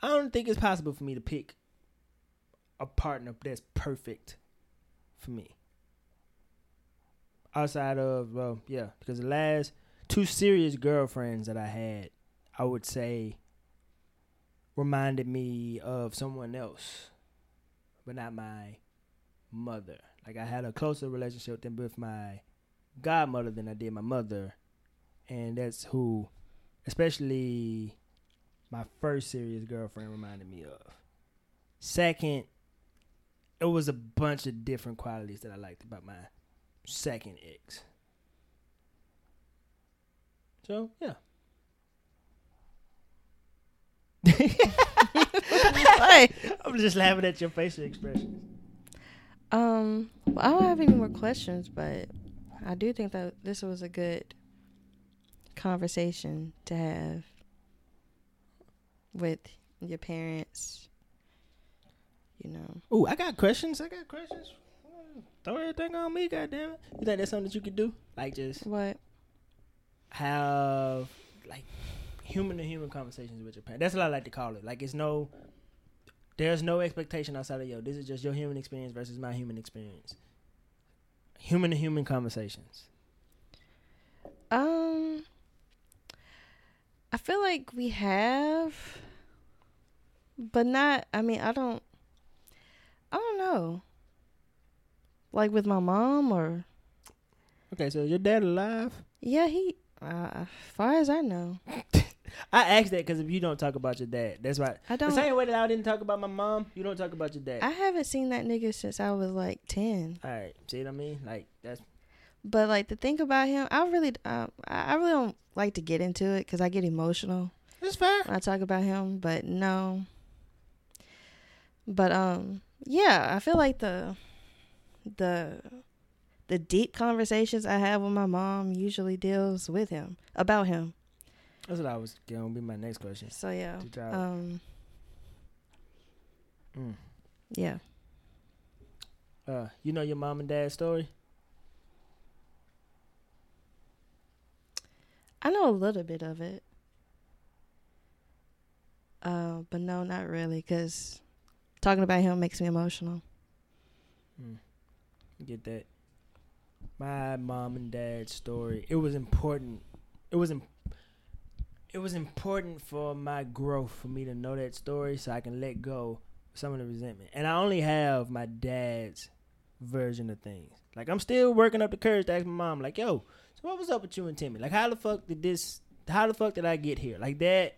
I don't think it's possible for me to pick a partner that's perfect for me. Outside of well, yeah, because the last two serious girlfriends that I had, I would say reminded me of someone else, but not my mother. Like I had a closer relationship than with my godmother than I did my mother, and that's who, especially my first serious girlfriend, reminded me of. Second, it was a bunch of different qualities that I liked about my second ex. So yeah. *laughs* I'm just laughing at your facial expressions. Um, well, I don't have any more questions, but I do think that this was a good conversation to have with your parents. You know. Oh, I got questions. I got questions. Throw everything on me, goddamn it. You think that's something that you could do? Like just what? Have like human to human conversations with your parents. That's what I like to call it. Like it's no there's no expectation outside of yo. This is just your human experience versus my human experience. Human to human conversations. Um, I feel like we have, but not. I mean, I don't. I don't know. Like with my mom or. Okay, so is your dad alive? Yeah, he. Uh, as far as I know. *laughs* I asked that because if you don't talk about your dad, that's why. I don't. The same way that I didn't talk about my mom, you don't talk about your dad. I haven't seen that nigga since I was like ten. All right, see what I mean? Like that's. But like the thing about him, I really, uh, I really don't like to get into it because I get emotional. That's fair. When I talk about him, but no. But um, yeah, I feel like the, the, the deep conversations I have with my mom usually deals with him about him. That's what I was gonna be my next question. So yeah. Um. Mm. Yeah. Uh, you know your mom and dad's story? I know a little bit of it. Uh, but no, not really, because talking about him makes me emotional. Mm. Get that. My mom and dad's story. It was important. It was important it was important for my growth for me to know that story so I can let go some of the resentment. And I only have my dad's version of things. Like I'm still working up the courage to ask my mom, like, yo, so what was up with you and Timmy? Like how the fuck did this how the fuck did I get here? Like that.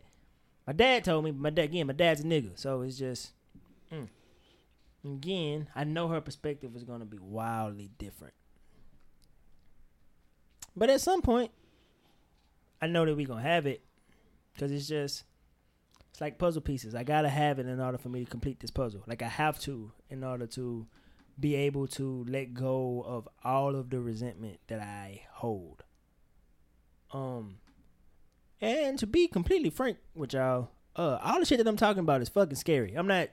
My dad told me. My dad again. My dad's a nigga, so it's just. Mm. Again, I know her perspective is gonna be wildly different. But at some point, I know that we're gonna have it, cause it's just. It's like puzzle pieces. I gotta have it in order for me to complete this puzzle. Like I have to in order to be able to let go of all of the resentment that I hold. Um, and to be completely frank with y'all, uh, all the shit that I'm talking about is fucking scary. I'm not.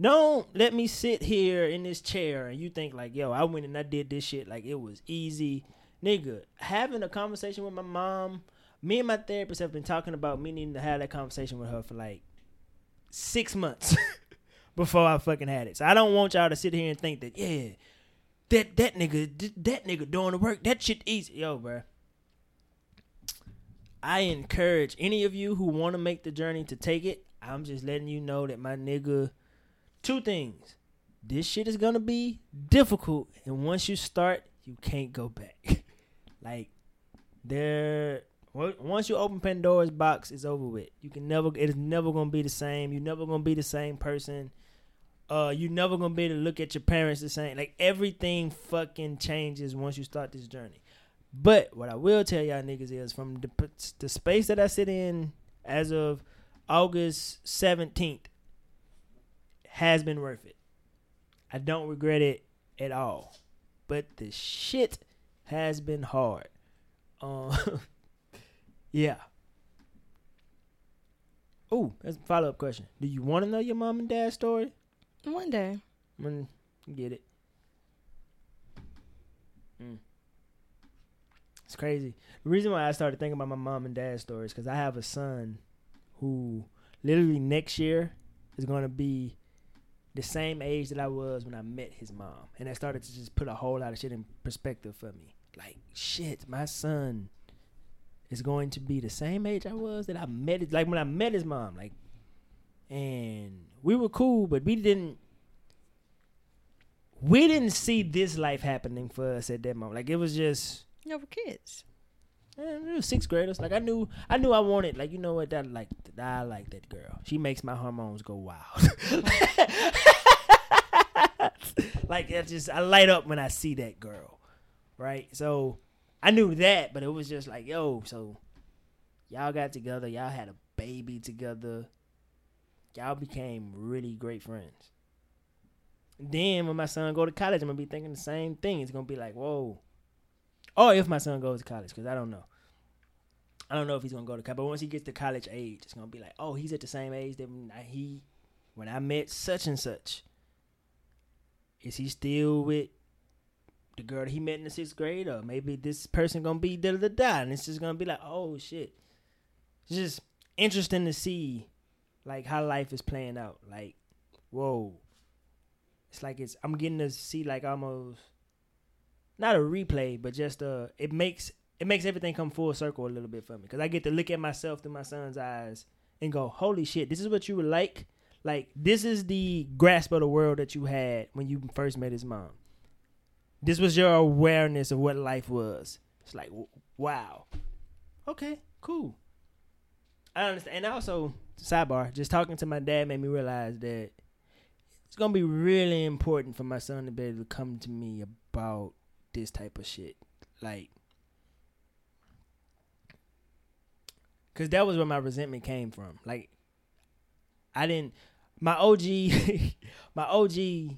Don't let me sit here in this chair and you think like, yo, I went and I did this shit like it was easy, nigga. Having a conversation with my mom, me and my therapist have been talking about me needing to have that conversation with her for like six months *laughs* before I fucking had it. So I don't want y'all to sit here and think that yeah, that that nigga that nigga doing the work, that shit easy, yo, bro. I encourage any of you who want to make the journey to take it. I'm just letting you know that my nigga, two things. This shit is gonna be difficult, and once you start, you can't go back. *laughs* like there, once you open Pandora's box, it's over with. You can never. It is never gonna be the same. You're never gonna be the same person. Uh, you're never gonna be able to look at your parents the same. Like everything fucking changes once you start this journey. But what I will tell y'all niggas is from the, the space that I sit in as of August 17th has been worth it. I don't regret it at all. But the shit has been hard. Um, *laughs* yeah. Oh, that's a follow up question. Do you want to know your mom and dad's story? One day. When get it. Mm. It's crazy. The reason why I started thinking about my mom and dad's stories because I have a son who literally next year is going to be the same age that I was when I met his mom, and that started to just put a whole lot of shit in perspective for me. Like shit, my son is going to be the same age I was that I met it. Like when I met his mom, like, and we were cool, but we didn't. We didn't see this life happening for us at that moment. Like it was just you know, we're kids. We sixth graders. Like I knew, I knew I wanted. Like you know what? That like I like that girl. She makes my hormones go wild. *laughs* like I just I light up when I see that girl, right? So I knew that, but it was just like, yo, so y'all got together, y'all had a baby together, y'all became really great friends. then when my son go to college, I'm gonna be thinking the same thing. It's gonna be like, whoa, or if my son goes to college, because I don't know. I don't know if he's gonna go to college, but once he gets to college age, it's gonna be like, oh, he's at the same age that I, he, when I met such and such. Is he still with the girl he met in the sixth grade, or maybe this person gonna be da da da, and it's just gonna be like, oh shit. It's just interesting to see, like how life is playing out. Like, whoa. It's like it's I'm getting to see like almost not a replay, but just uh, it makes it makes everything come full circle a little bit for me because I get to look at myself through my son's eyes and go, "Holy shit, this is what you were like." Like this is the grasp of the world that you had when you first met his mom. This was your awareness of what life was. It's like, wow, okay, cool. I understand. And also, sidebar, just talking to my dad made me realize that it's gonna be really important for my son to be able to come to me about this type of shit. Like, cause that was where my resentment came from. Like, I didn't. My OG, *laughs* my OG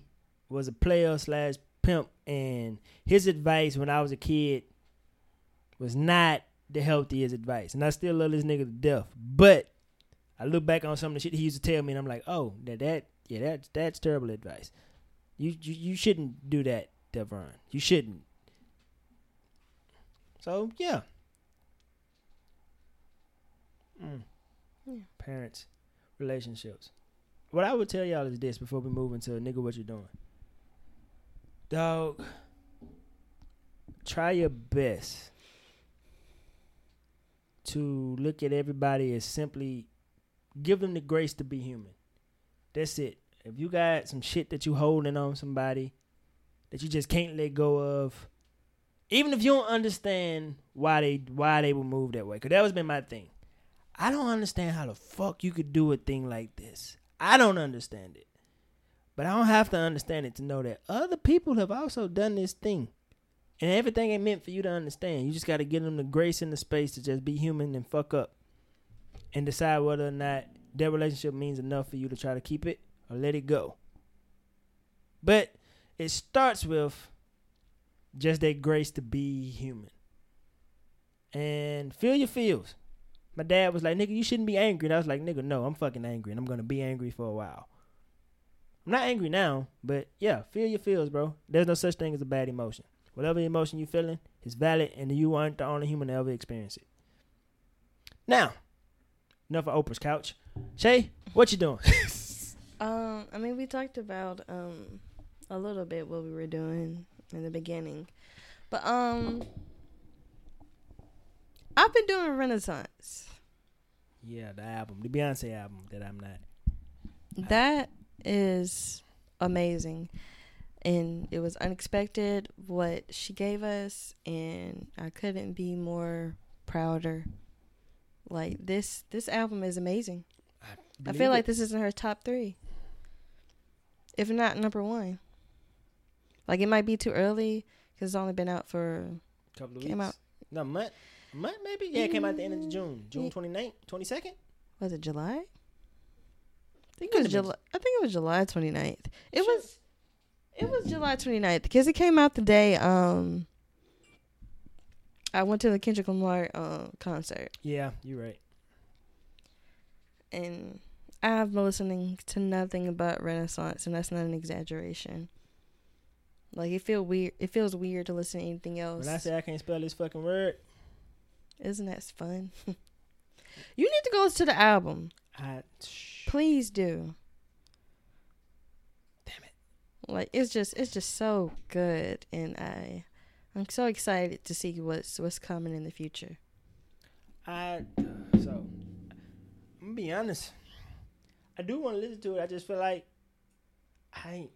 was a player slash pimp, and his advice when I was a kid was not the healthiest advice. And I still love this nigga to death. But I look back on some of the shit he used to tell me, and I'm like, oh, that that yeah, that's that's terrible advice. You you, you shouldn't do that Devron. You shouldn't. So yeah. Mm. yeah. Parents, relationships. What I would tell y'all is this before we move into nigga, what you doing, dog. Try your best to look at everybody as simply give them the grace to be human. That's it. If you got some shit that you holding on somebody, that you just can't let go of, even if you don't understand why they why they would move that way, because that was been my thing. I don't understand how the fuck you could do a thing like this. I don't understand it. But I don't have to understand it to know that other people have also done this thing. And everything ain't meant for you to understand. You just got to give them the grace and the space to just be human and fuck up and decide whether or not that relationship means enough for you to try to keep it or let it go. But it starts with just that grace to be human and feel your feels. My dad was like, nigga, you shouldn't be angry. And I was like, nigga, no, I'm fucking angry and I'm to be angry for a while. I'm not angry now, but yeah, feel your feels, bro. There's no such thing as a bad emotion. Whatever emotion you're feeling is valid, and you aren't the only human to ever experience it. Now, enough of Oprah's couch. Shay, what you doing? *laughs* Um, I mean, we talked about um a little bit what we were doing in the beginning, but um, I've been doing Renaissance. yeah, the album, the Beyonce album that I'm not. That is amazing. And it was unexpected what she gave us and I couldn't be more prouder. Like this this album is amazing. I believe feel it. like this is in her top 3. If not number 1. Like it might be too early cuz it's only been out for a couple of came weeks. out No, month. Maybe? Yeah, it came out at the end of June. June Yeah. 29th, 22nd? was it July? I think Could've it was. July. I think it was July 29th. It Sure. was it was July 29th because it came out the day um I went to the Kendrick Lamar uh, concert Yeah, you're right. and I've been listening to nothing but Renaissance and that's not an exaggeration. Like it feel weird. It feels weird to listen to anything else. When I say I can't spell this fucking word, Isn't that fun? *laughs* you need to go to the album. I. Please do. Damn it. Like it's just it's just so good and I I'm so excited to see what's what's coming in the future. I so I'm gonna be honest. I do want to listen to it. I just feel like I.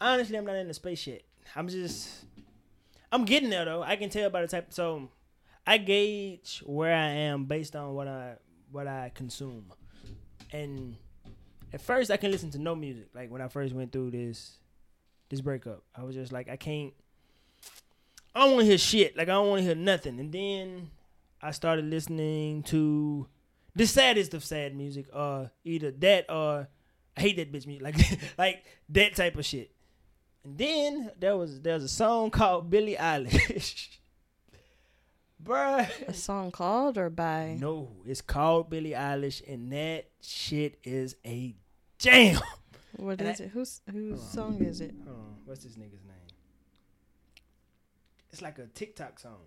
Honestly, I'm not in the space yet. I'm just. I'm getting there though. I can tell by the type. So, I gauge where I am based on what I what I consume, and at first I can listen to no music. Like when I first went through this this breakup, I was just like, I can't. I don't want to hear shit. Like I don't want to hear nothing. And then I started listening to the saddest of sad music, uh either that or I hate that bitch music, like *laughs* like that type of shit. And then there was there was a song called Billie Eilish, *laughs* bruh. A song called or by No, it's called Billie Eilish, and that shit is a jam. what and is I- it? Whose whose on. song is it? Hold on, what's this nigga's name? It's like a TikTok song.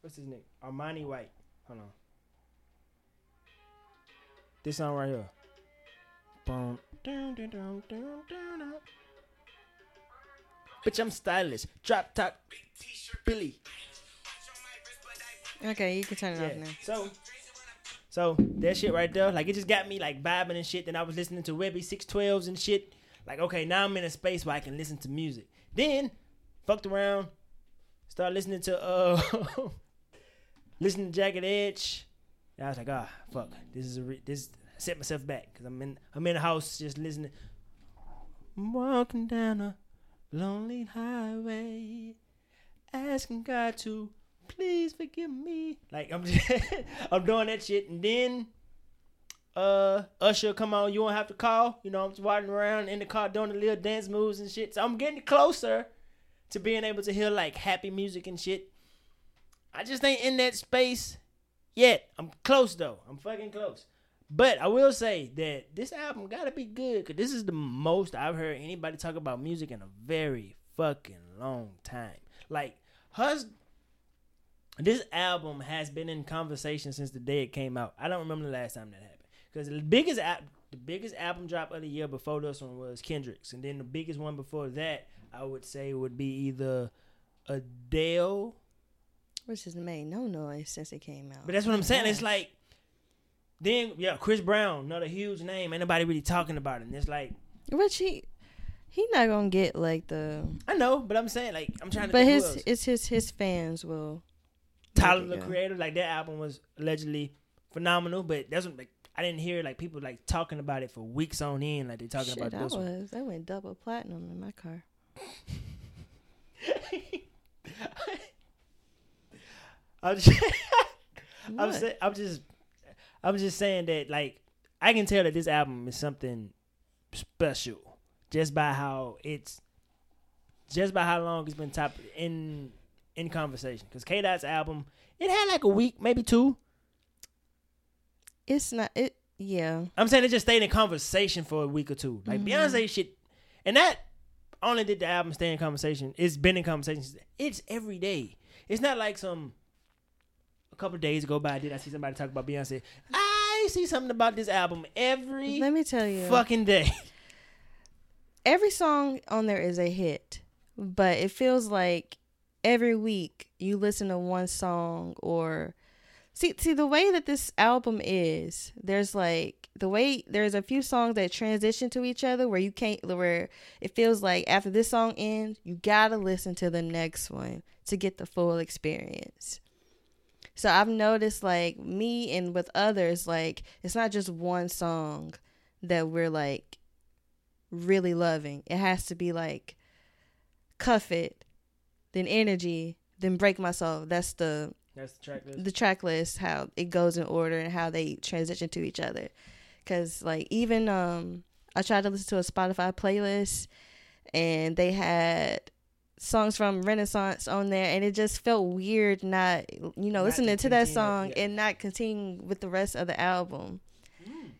What's his name? Armani White. Hold on. This song right here. Boom. Dun, dun, dun, dun, dun. Bitch, I'm stylish. Drop top. Billy. Okay, you can turn it off now. So, so that shit right there, like it just got me like vibing and shit. Then I was listening to Webby six twelves and shit. Like okay, now I'm in a space where I can listen to music. Then fucked around, started listening to uh, *laughs* listening to Jagged Edge. And I was like, ah, fuck, this is a re- this. I set myself back because I'm in I'm in the house just listening. I'm walking down a lonely highway, asking God to please forgive me. Like I'm *laughs* just, I'm doing that shit, and then uh Usher come on, you won't have to call. You know, I'm just walking around in the car doing the little dance moves and shit. So I'm getting closer to being able to hear like happy music and shit. I just ain't in that space yet. I'm close though. I'm fucking close. But I will say that this album gotta be good because this is the most I've heard anybody talk about music in a very fucking long time. Like, hus this album has been in conversation since the day it came out. I don't remember the last time that happened because the biggest app, the biggest album drop of the year before this one was Kendrick's, and then the biggest one before that I would say would be either Adele. Which has made no noise since it came out. But that's what I'm saying. It's like then yeah, Chris Brown, another huge name. Ain't nobody really talking about him. It's like Which he He not gonna get like the. I know, but I'm saying like I'm trying to. But think who his else. it's his his fans will. Tyler the. Creator, like that album was allegedly phenomenal, but that's what like I didn't hear like people like talking about it for weeks on end, like they talking Shit, about I this one. was. That went double platinum in my car. *laughs* I'm just, *laughs* I'm, say, I'm just, I'm just saying that like I can tell that this album is something special just by how it's, just by how long it's been top in in conversation. Because K Dot's album, it had like a week, maybe two. It's not it. Yeah. I'm saying it just stayed in conversation for a week or two. Like Mhm. Beyonce shit, and that only did the album stay in conversation. It's been in conversation. It's every day. It's not like some. A couple days go by, did I see somebody talk about Beyonce? I see something about this album every Let me tell you. fucking day. every song on there is a hit, but it feels like every week you listen to one song or see see the way that this album is. There's like the way there's a few songs that transition to each other where you can't where it feels like after this song ends, you got to listen to the next one to get the full experience. So I've noticed like me and with others like it's not just one song that we're like really loving. It has to be like cuff it, then energy, then break my soul. That's the That's the track list. the track list, how it goes in order and how they transition to each other. Cause like even um I tried to listen to a Spotify playlist and they had songs from Renaissance on there and it just felt weird not you know Not listening to to that song yeah. and not continuing with the rest of the album.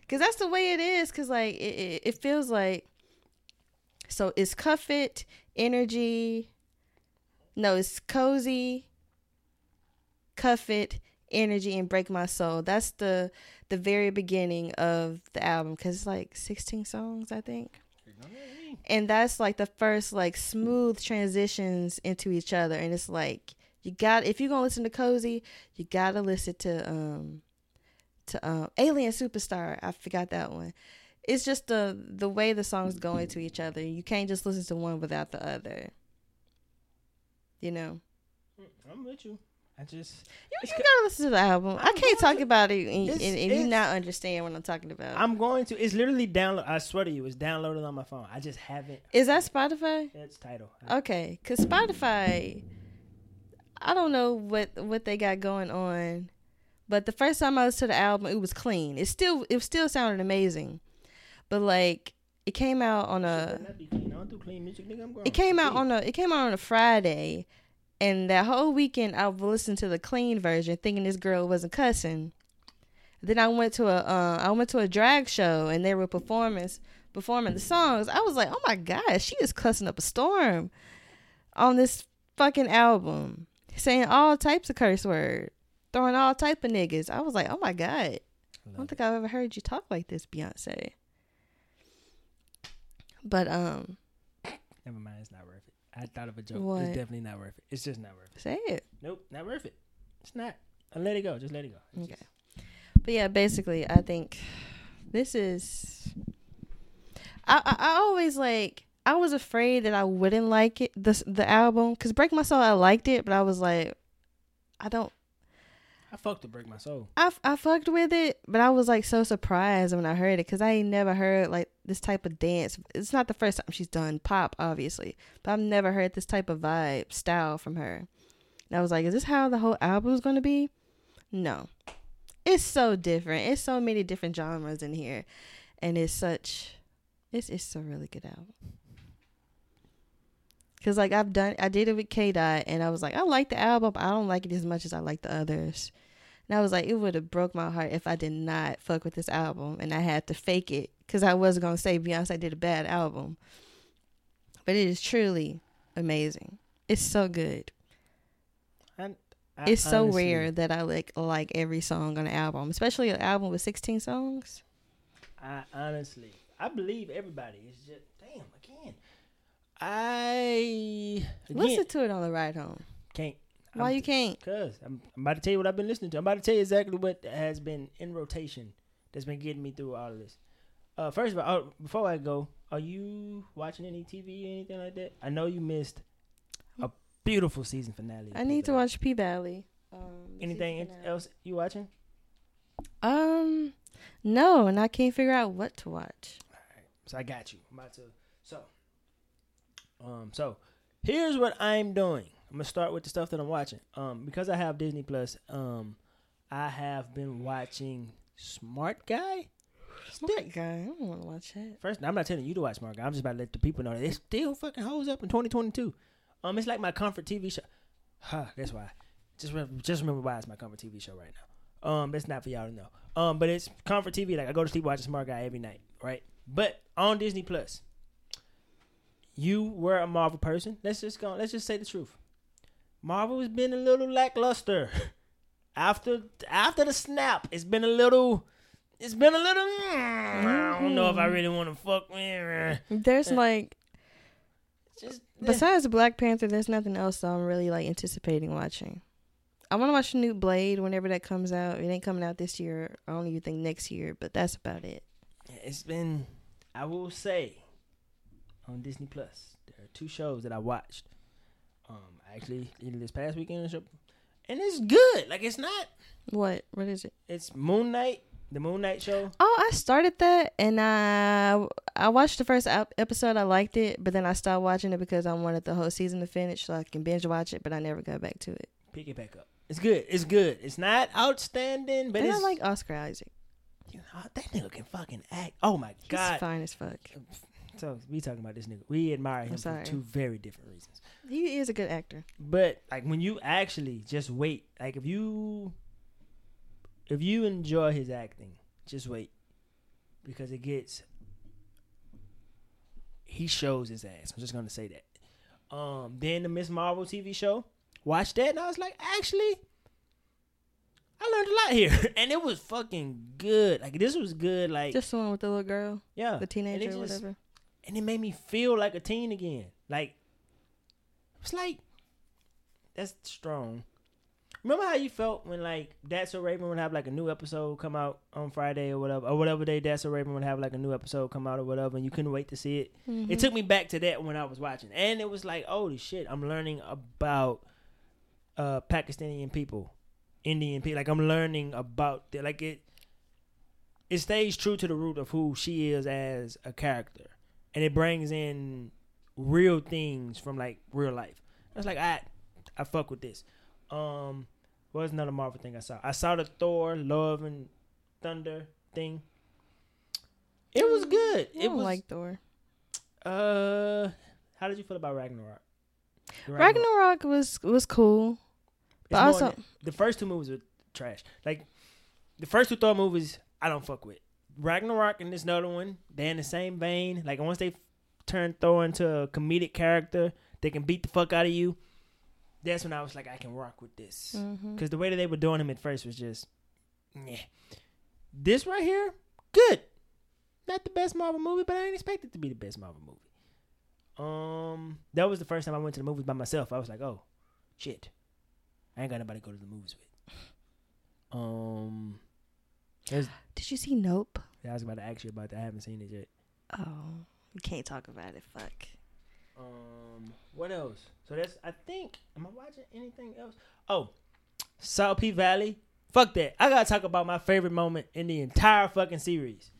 Cause that's the way it is. Cause like it, it, it feels like. So it's cuff it, energy. No, it's cozy. Cuff it, energy, and break my soul. That's the the very beginning of the album. Cause it's like sixteen songs, I think. And that's like the first like smooth transitions into each other. And it's like you got if you're gonna listen to cozy, you gotta listen to um to um, Alien Superstar. I forgot that one. It's just the the way the songs go into each other. You can't just listen to one without the other. You know, mm, I'm with you. I just you, you gotta listen to the album. I I'm can't talk to. about it and, and, and you not understand what I'm talking about. I'm going to. It's literally download. I swear to you, it's downloaded on my phone. I just haven't. Is that Spotify? It's Tidal. Okay, cause Spotify, I don't know what what they got going on, but the first time I listened to the album, it was clean. It still it still sounded amazing, but like it came out on a Be clean. Music, nigga. I'm grown. it came out on a it came out on a Friday, and that whole weekend I listened to the clean version, thinking this girl wasn't cussing. Then I went to a uh, I went to a drag show and they were performing performing the songs. I was like, oh my god, she is cussing up a storm on this fucking album, saying all types of curse word, throwing all type of niggas. I was like, oh my god, I don't think I've ever heard you talk like this, Beyonce. But um, Never mind. It's not worth it. I thought of a joke. What? It's definitely not worth it. It's just not worth it. say it. Nope, not worth it. It's not. I let it go. Just let it go. It's Okay. just- But yeah, basically, I think this is. I I, I always like. I was afraid that I wouldn't like it the the album because Break My Soul I liked it, but I was like, I don't. I fucked to break my soul. I, I fucked with it, but I was like so surprised when I heard it because I ain't never heard like this type of dance. It's not the first time she's done pop, obviously, but I've never heard this type of vibe style from her. And I was like, is this how the whole album's gonna be? No, it's so different. It's so many different genres in here, and it's such, it's it's a really good album. Cause like I've done, I did it with K Dot, and I was like, I like the album, but I don't like it as much as I like the others. And I was like, it would have broke my heart if I did not fuck with this album and I had to fake it because I was gonna say Beyonce did a bad album, but it is truly amazing. It's so good. I, it's so honestly- rare that I like like every song on the album, especially an album with sixteen songs. I honestly, I believe everybody. It's just damn again. I again, Listen to it on the ride home. can't. Why I'm- you can't? Cause I'm, I'm about to tell you what I've been listening to. I'm about to tell you exactly what has been in rotation that's been getting me through all of this. Uh, first of all, uh, before I go, are you watching any TV or anything like that? I know you missed a beautiful season finale. I need to watch P Valley. Um, Anything else you watching? Um, no, and I can't figure out what to watch. All right, so I got you. I'm about to. So, um, so here's what I'm doing. I'm gonna start with the stuff that I'm watching. Um, because I have Disney Plus. Um, I have been watching Smart Guy. Smart guy, I don't want to watch that. First, I'm not telling you to watch Smart Guy. I'm just about to let the people know that it still fucking holds up in 2022. Um, it's like my comfort TV show. Huh, that's why. Just remember, just remember why it's my comfort TV show right now. Um, that's not for y'all to know. Um, but it's comfort TV. Like I go to sleep watching Smart Guy every night, right? But on Disney Plus, you were a Marvel person. Let's just go. Let's just say the truth. Marvel has been a little lackluster *laughs* after after the snap. It's been a little. It's been a little. Mm, I don't know if I really want to fuck. There's like just besides Black Panther, there's nothing else that I'm really like anticipating watching. I want to watch the new Blade whenever that comes out. It ain't coming out this year. I don't even think next year, but that's about it. it's been I will say on Disney Plus there are two shows that I watched. Um, actually either this past weekend or and it's good. Like it's not. What? What is it? It's Moon Knight, the Moon Knight show. Oh, I started that and I I watched the first episode. I liked it, but then I stopped watching it because I wanted the whole season to finish so I can binge watch it. But I never got back to it. Pick it back up. It's good. It's good. It's not outstanding, but and I it's like Oscar Isaac. you know, that nigga can fucking act. Oh my He's god. fine as fuck. So we talking about this nigga. We admire him for two very different reasons. He is a good actor. But like when you actually just wait, like if you if you enjoy his acting, just wait because it gets he shows his ass. I'm just gonna say that. Um, then the Miss Marvel TV show, watched that and I was like, actually, I learned a lot here, *laughs* and it was fucking good. Like this was good. Like Just the one with the little girl, yeah, the teenager, and it just- whatever. And it made me feel like a teen again. Like it's like that's strong. Remember how you felt when like That's So Raven would have like a new episode come out on Friday or whatever, or whatever day That's So Raven would have like a new episode come out or whatever, and you couldn't wait to see it. Mhm. It took me back to that when I was watching, and it was like, holy shit, I'm learning about uh Pakistani people, Indian people. Like I'm learning about the, like it. It stays true to the root of who she is as a character, and it brings in real things from like real life. I was like, I, I fuck with this. Um, what was another Marvel thing I saw? I saw the Thor Love and Thunder thing. It was good. I It was like Thor. uh, how did you feel about Ragnarok? The Ragnarok was was cool, It's but also the first two movies were trash. Like the first two Thor movies, I don't fuck with. Ragnarok and this another one, they in the same vein. Like once they turn Thor into a comedic character, they can beat the fuck out of you. That's when I was like, I can rock with this. Because the way that they were doing him at first was just, yeah. This right here, good. Not the best Marvel movie, but I didn't expect it to be the best Marvel movie. Um, that was the first time I went to the movies by myself. I was like, oh, shit, I ain't got nobody to go to the movies with. Um, did you see Nope? I was about to ask you about that. I haven't seen it yet. Oh, we can't talk about it. Fuck. Um, what else? So that's I think. Am I watching anything else? Oh, South P Valley. Fuck that. I gotta talk about my favorite moment in the entire fucking series.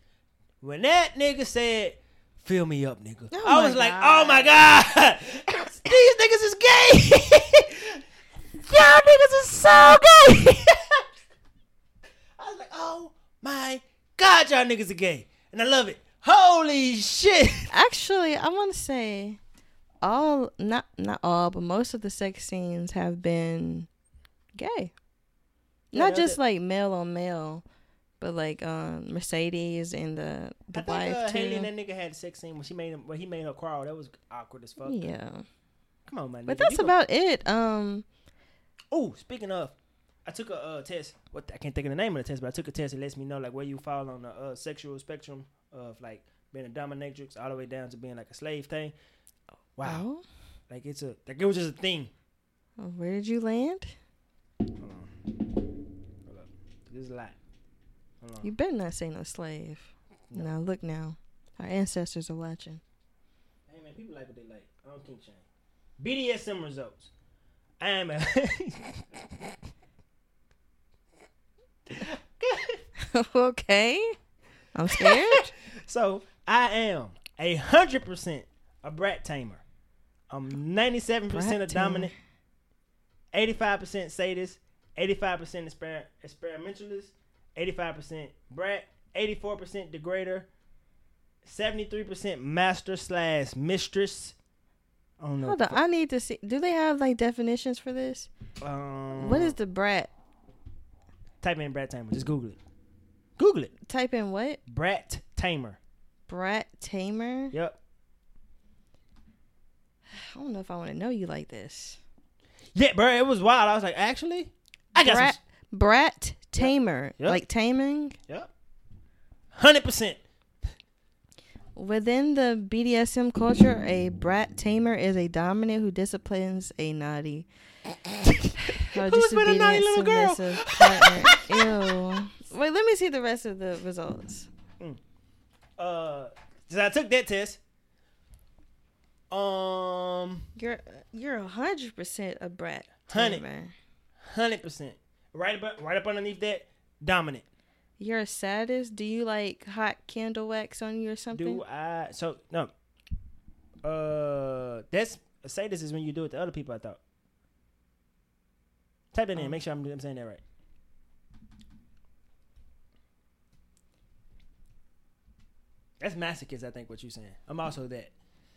When that nigga said, "Fill me up, nigga," Oh I was like, "Oh my god, *laughs* these niggas is gay. *laughs* Y'all niggas is so gay." *laughs* I was like, "Oh my god, y'all niggas are gay," and I love it. Holy shit. *laughs* Actually, I want to say all not not all, but most of the sex scenes have been gay. Yeah, not just it. like male on male, but like um Mercedes and the the I think wife uh, too. Hailey and that nigga had a sex scene when she made him when he made her crawl. That was awkward as fuck. yeah, Come on, man. but that's about it. Um, Oh, speaking of, I took a uh, test. What I can't think of the name of the test, but I took a test. It lets me know like where you fall on the uh, sexual spectrum of like being a dominatrix all the way down to being like a slave thing. Wow, oh, like it's a like it was just a thing. where did you land? Hold on, hold up. This is a lot. Hold on. You better not say no slave. No. Now look now. Our ancestors are watching. Hey man, people like what they like. I don't think shame. BDSM results. I am a *laughs* *laughs* okay. I'm *laughs* scared. so I am a hundred percent a brat tamer. I'm ninety seven percent a dominant, eighty five percent sadist, eighty five percent experimentalist, eighty five percent brat, eighty four percent degrader, seventy three percent master slash mistress. I don't know. Hold on. I need to see. Do they have like definitions for this? Um, What is the brat? Type in brat tamer? Just Google it. Google it. Type in what? Brat tamer. Brat tamer? Yep. I don't know if I want to know you like this. Yeah, bro, it was wild. I was like, actually, I got brat, some. brat tamer. Yep. Like taming? Yep. Hundred percent. Within the BDSM culture, a brat tamer is a dominant who disciplines a naughty or Who's been a naughty little girl? *laughs* Ew. Wait, let me see the rest of the results. Uh, so I took that test. Um, You're you're a hundred percent a brat Hundred. tamer. hundred percent. Right up, right up underneath that, dominant. You're a sadist. Do you like hot candle wax on you or something? Do I? So no. Uh, that's say this is when you do it to other people. I thought. Type that in. Oh. Make sure I'm, I'm saying that right. That's masochist, I think. What you're saying. I'm also that.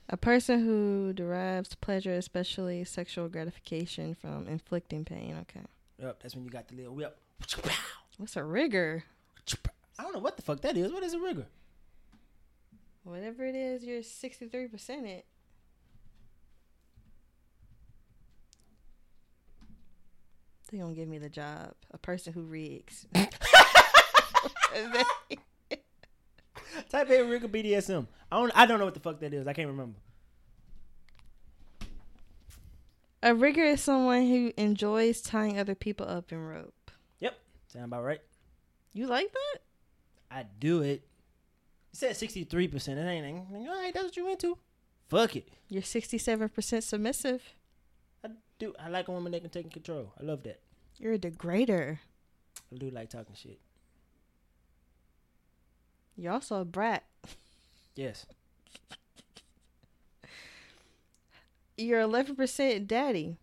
A person who derives pleasure, especially sexual gratification, from inflicting pain. Okay. Yep, that's when you got the little whip. What's a rigor? I don't know what the fuck that is. What is a rigor? Whatever it is, you're 63% it. They gonna give me the job. A person who rigs. *laughs* Type in rigor BDSM. I don't. I don't know what the fuck that is. I can't remember. a rigger is someone who enjoys tying other people up in rope. Yep. Sound about right? You like that? I do it. It said sixty three percent. It ain't. ain't- All right, that's what you into. Fuck it. You're 67% submissive. I do. I like a woman that can take control. I love that. You're a degrader. I do like talking shit. You're also a brat. Yes. You're 11% daddy.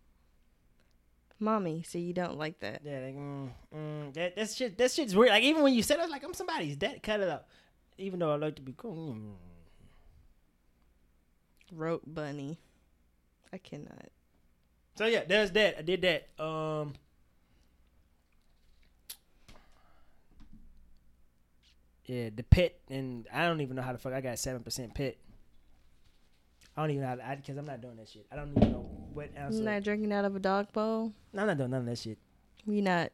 Mommy, so you don't like that. Yeah. Like, mm, mm, that that shit. That shit's weird. Like even when you said I was like I'm somebody's dad. Cut it out. Even though I like to be cool. Mm. Rope bunny. I cannot. So yeah, there's that. I did that. Um. Yeah, the pit, and I don't even know how the fuck I got seven percent pit. I don't even know how because I'm not doing that shit. I don't even know what ounce. You're not drinking out of a dog bowl. no, I'm not doing none of that shit. You're not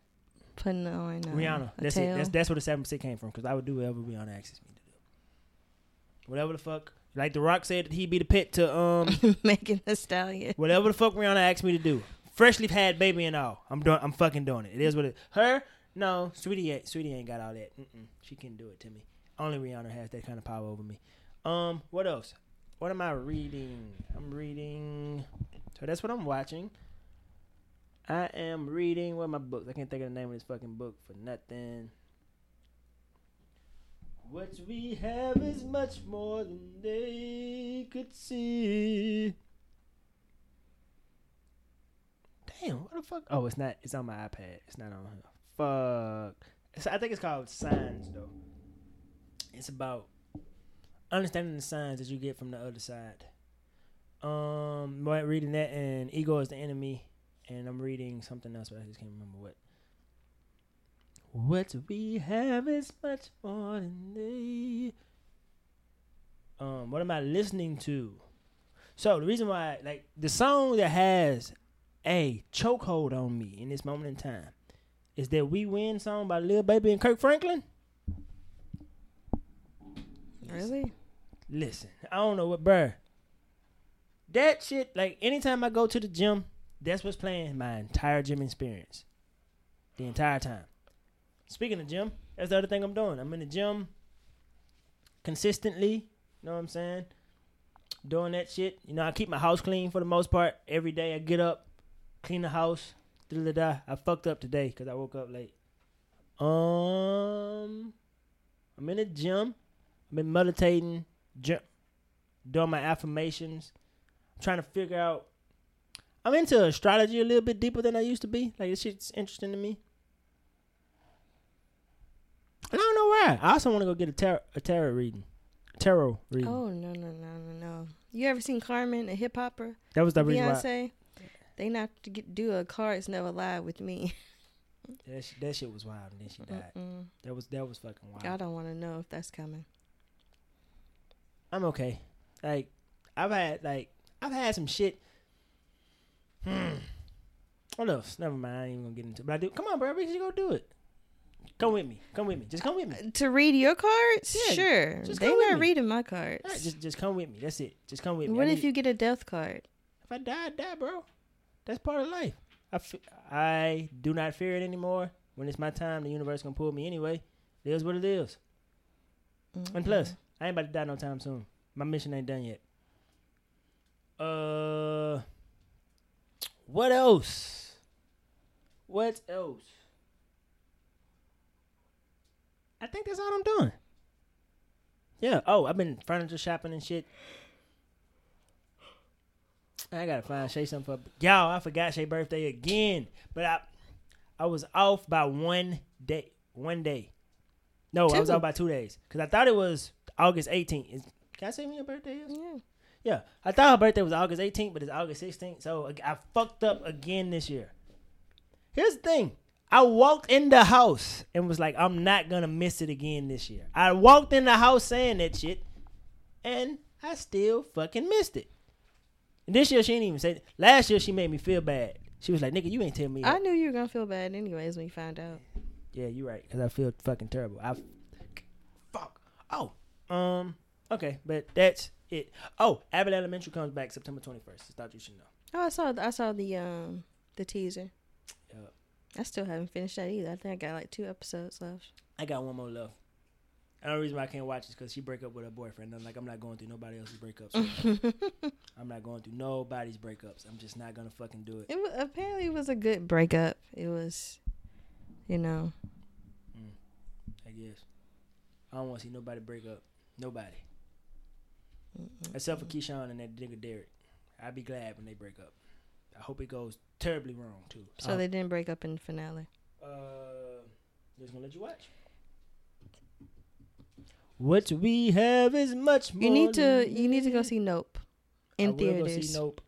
putting on uh, Rihanna, that's tail. it. That's that's where the seven percent came from. Because I would do whatever Rihanna asks me to do. Whatever the fuck, like The Rock said, that he'd be the pet to um *laughs* Megan Thee Stallion. Whatever the fuck Rihanna asked me to do. Freshly had baby and all. I'm doing. I'm fucking doing it. It is what it. Her no, sweetie. Ain't, sweetie ain't got all that. Mm-mm, she can do it to me. Only Rihanna has that kind of power over me. Um, what else? What am I reading? I'm reading. So that's what I'm watching. I am reading. What my books? I can't think of the name of this fucking book for nothing. What we have is much more than they could see. Damn, what the fuck? Oh, it's not. It's on my iPad. It's not on. Fuck. It's, I think it's called Signs though. It's about understanding the signs that you get from the other side. Um, reading that and ego is the enemy, and I'm reading something else, but I just can't remember what. What we have is much more than they. Um, what am I listening to? So the reason why, like, the song that has a chokehold on me in this moment in time is that "We Win" song by Lil Baby and Kirk Franklin. Really? Listen, I don't know what, bruh. That shit, like, anytime I go to the gym, that's what's playing my entire gym experience. The entire time. Speaking of gym, that's the other thing I'm doing. I'm in the gym consistently, You know what I'm saying? Doing that shit. You know, I keep my house clean for the most part. Every day I get up, clean the house. Da-da-da. I fucked up today because I woke up late. Um, I'm in the gym. I've been meditating, ju- doing my affirmations. I'm trying to figure out. I'm into astrology a little bit deeper than I used to be. Like this shit's interesting to me. I don't know why. I also want to go get a tarot, a tarot reading, tarot reading. Oh no no no no no! You ever seen Carmen, a Hip Hopera? that was the reason why. Beyonce. They not to get, do a cards never lie with me. *laughs* That shit, that shit was wild, and then she died. Mm-mm. That was that was fucking wild. I don't want to know if that's coming. I'm okay. Like I've had like I've had some shit. Hmm. What else? Never mind. I ain't even gonna get into. it. But I do. Come on, bro. We should go do it. Come with me. Come with me. Just come with me. To read your cards? Yeah, sure. just They come with not reading my cards. Right, just just come with me. That's it. Just come with me. what I if need- you get a death card? If I die, I die, bro. That's part of life. I, f- I do not fear it anymore. When it's my time, the universe gonna pull me anyway. It is what it is. And plus, I ain't about to die no time soon. My mission ain't done yet. Uh, what else? What else? I think that's all I'm doing. Yeah. Oh, I've been furniture shopping and shit. I gotta find Shay something for y'all. I forgot Shay birthday again, but I I was off by one day. One day. No, I was off by two days because I thought it was August 18th. Is, can I say when your birthday is? Yeah. Yeah, I thought her birthday was August 18th, but it's August 16th. So I I fucked up again this year. Here's the thing. I walked in the house and was like, I'm not gonna miss it again this year. I walked in the house saying that shit, and I still fucking missed it. And this year she didn't even say. Last year she made me feel bad. She was like, "Nigga, you ain't tell me." I that." knew you were gonna feel bad anyways when you found out. Yeah, you're right. Cause I feel fucking terrible. I fuck. Oh, um. Okay, but that's it. Oh, Abbott Elementary comes back September 21st. I thought you should know. Oh, I saw I saw the um the teaser. Yup. I still haven't finished that either. I think I got like two episodes left. I got one more left. The only reason why I can't watch is because she break up with her boyfriend. I'm like, I'm not going through nobody else's breakups. *laughs* I'm not going through nobody's breakups. I'm just not gonna fucking do it. It was, apparently it was a good breakup. It was, you know, mm, I guess. I don't want to see nobody break up. Nobody. Except for Keyshawn and that nigga Derek. I'd be glad when they break up. I hope it goes terribly wrong too. so Oh, they didn't break up in the finale. Uh, just gonna let you watch. What we have is much more. You need to than you need to go see Nope I in will go theaters. see Nope.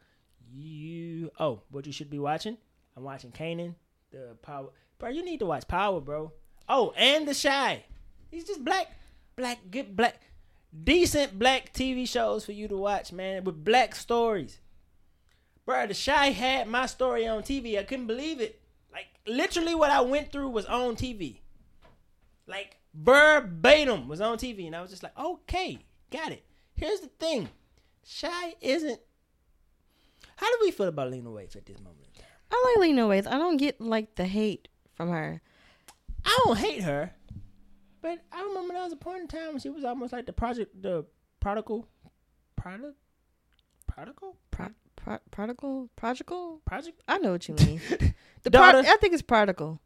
You oh, what you should be watching? I'm watching Kanan, the Power. Bro, you need to watch Power, bro. Oh, and The Chi. He's just black, black, good black, decent black TV shows for you to watch, man, with black stories. Bro, The Chi had my story on TV. I couldn't believe it. Like literally, what I went through was on TV. Like verbatim was on TV, and I was just like, okay, got it. Here's the thing. Chi isn't. How do we feel about Lena Waithe at this moment? I like Lena Waithe. I don't get like the hate from her. I don't hate her, but I remember there was a point in time when she was almost like the project, the prodigal, product, prodigal, Pro, pro, prodigal, prodigal. project. I know what you mean. *laughs* The Daughter. pro, I think it's prodigal.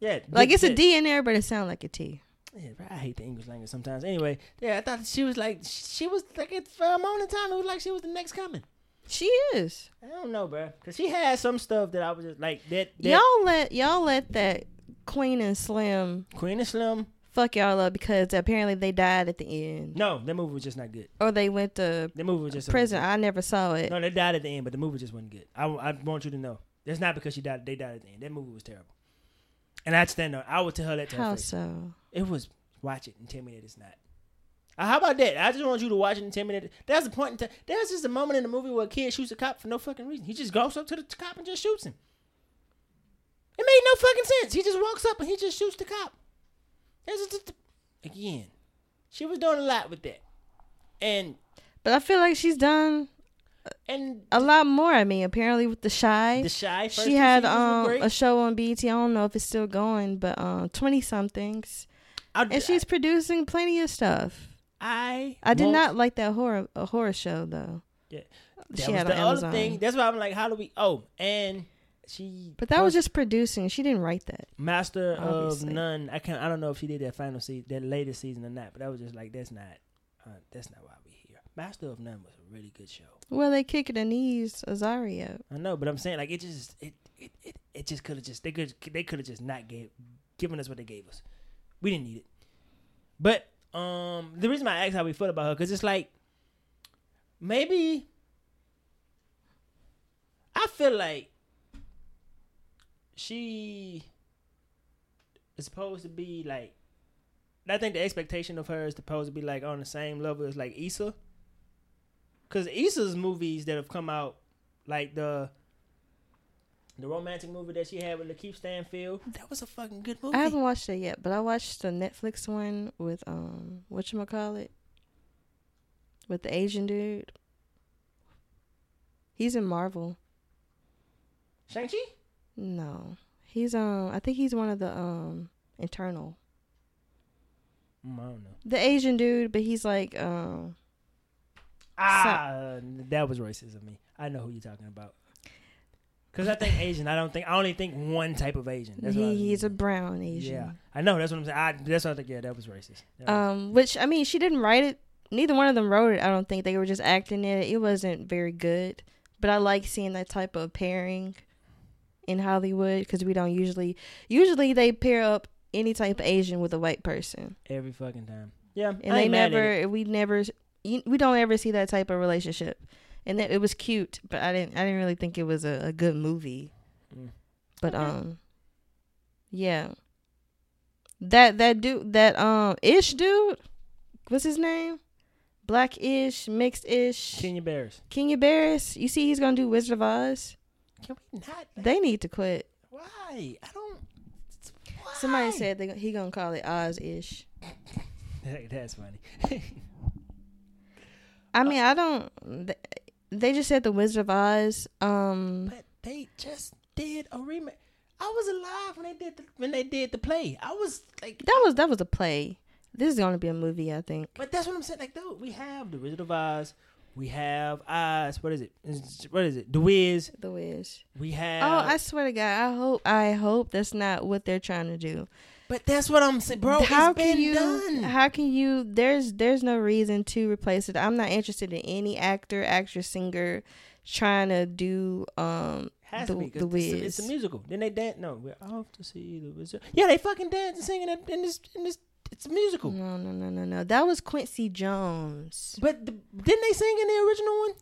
Yeah, Like it's a the- in there, but it sounds like a T. Yeah, I hate the English language sometimes. Anyway, yeah, I thought she was like she was like it for a moment in time. It was like she was the next coming. She is. I don't know, bro, because she had some stuff that I was just like that. that Y'all let y'all let that Queen and Slim Queen and Slim. Fuck y'all up because apparently they died at the end, No, that movie was just not good. or they went to The movie was just prison. I never saw it. No, they died at the end, but the movie just wasn't good. I, I want you to know. That's not because she died. They died at the end. That movie was terrible. And I'd stand on. I would tell her that to her How face. so? It was watch it and tell me that it's not. Uh, how about that? I just want you to watch it and tell me that. There's a point in time. There's just a moment in the movie where a kid shoots a cop for no fucking reason. He just goes up to the cop and just shoots him. It made no fucking sense. He just walks up and he just shoots the cop. Again, she was doing a lot with that, and But I feel like she's done and a lot more. I mean, apparently with the Chi, the Chi. First she had um a show on BET. I don't know if it's still going, but um twenty somethings, I, and she's producing plenty of stuff. I I did not like that horror a horror show though. Yeah. she That was had the on other Amazon. thing. That's why I'm like, how do we? Oh, and she. But that was just producing. She didn't write that. Master Obviously. of None. I can't. I don't know if she did that final season, that latest season or not. But that was just like that's not. Uh, that's not why we here. Master of None was a really good show. Well, they kicked the Aziz Ansari. I know, but I'm saying like it just it it it, it just could have just they could they could have just not gave given us what they gave us. We didn't need it. But um, the reason I asked how we feel about her because it's like maybe I feel like she is supposed to be like. I think the expectation of her is supposed to be like on the same level as like Issa. Cause Issa's movies that have come out, like the the romantic movie that she had with Lakeith Stanfield, that was a fucking good movie. I haven't watched it yet, but I watched the Netflix one with um what you call it with the Asian dude. He's in Marvel. Shang Chi. No, he's um I think he's one of the um internal Mm, I don't know. the Asian dude, but he's like um Ah, that was racist of me. I know who you're talking about. Cause I think Asian. I don't think. I only think one type of Asian. That's he, was he's a brown Asian. Yeah, I know. That's what I'm saying. I, that's what I think. Yeah, that was racist. That was- Um, which I mean, she didn't write it. Neither one of them wrote it. I don't think they were just acting it. It wasn't very good. But I like seeing that type of pairing in Hollywood because we don't usually. Usually they pair up any type of Asian with a white person, every fucking time. Yeah, and they ain't mad at it. never. We never. We don't ever see that type of relationship, and that it was cute. But I didn't. I didn't really think it was a, a good movie. Mm. But Okay. um, yeah. That that dude that um ish dude, what's his name? Black ish, mixed ish. Kenya Barris. Kenya Barris. You see, he's gonna do Wizard of Oz. Can we not? They need to quit. Why? I don't. Why? Somebody said they he gonna call it Oz ish. *laughs* that's funny. *laughs* I mean, I don't. They just said the Wizard of Oz. Um, But they just did a remake. I was alive when they did the, when they did the play. I was like, that was that was a play. This is gonna be a movie, I think. but that's what I'm saying. Like, dude, we have the Wizard of Oz. We have Oz. What is it? What is it? The Wiz. The Wiz. We have. Oh, I swear to God, I hope I hope that's not what they're trying to do. but that's what I'm saying, bro. how can been you? done. How can you? There's there's no reason to replace it. I'm not interested in any actor, actress, singer trying to do um Has the, be the it's, a, Wiz. it's a musical. Then they dance. No, we're off to see the wizard. Yeah, they fucking dance and singing in in this in this. It's a musical. No, no, no, no, no. That was Quincy Jones. But the, didn't they sing in the original one?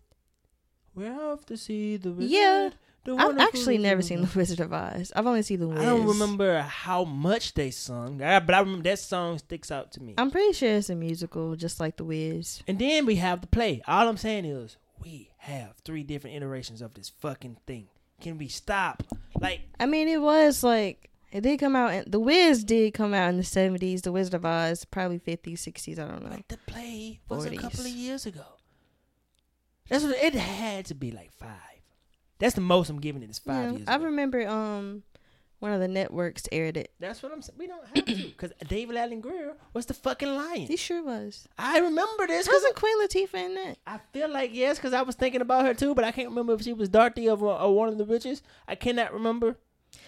We have to see the wizard. Yeah. the I've actually never seen The Wizard of Oz. I've only seen The Wiz. I don't remember how much they sung, but I remember that song sticks out to me. I'm pretty sure it's a musical, just like The Wiz. and then we have the play. All I'm saying is we have three different iterations of this fucking thing. Can we stop? Like, I mean, it was like it did come out. In, the Wiz did come out in the 70s. The Wizard of Oz probably 50s, 60s. I don't know. like the play was a couple of years ago. That's what it had to be like five. That's the most I'm giving it is five Yeah, years. I ago. remember um one of the networks aired it. That's what I'm saying. We don't have to because David Alan Grier was the fucking lion. He sure was. I remember this because Wasn't Queen Latifah in that? I feel like yes, because I was thinking about her too, but I can't remember if she was Dorothy or, or one of the witches. I cannot remember.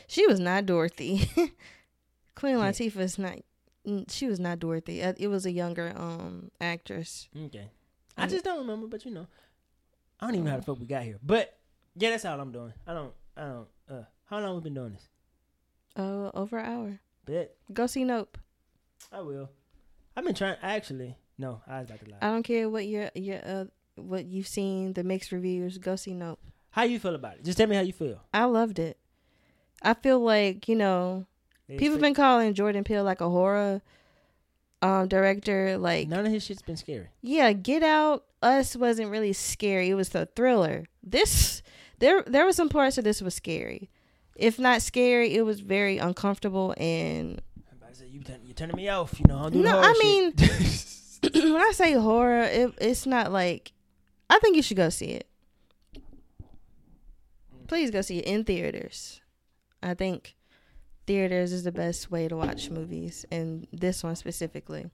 She was not Dorothy. *laughs* Queen. Latifah is not. She was not Dorothy. Uh, It was a younger um actress. Okay, I just don't remember. But you know, I don't even know how the fuck we got here. But yeah, that's all I'm doing. I don't. I don't. Uh, how long we been doing this? Uh, over an hour. Bet Go see Nope. I will. I've been trying. Actually, no, I was about to lie. I don't care what your your uh what you've seen the mixed reviews. Go see Nope. how you feel about it? Just tell me how you feel. I loved it. I feel like you know people been calling Jordan Peele like a horror um director. Like none of his shit's been scary. yeah, Get Out Us wasn't really scary. It was a thriller. This there there were some parts of this was scary. If not scary, it was very uncomfortable and I'm about to say, you you're turning me off. You know, I don't do No, I shit. *laughs* *clears throat* when I say horror, it, it's not like I think you should go see it. Please go see it in theaters. I think theaters is the best way to watch movies, and this one specifically.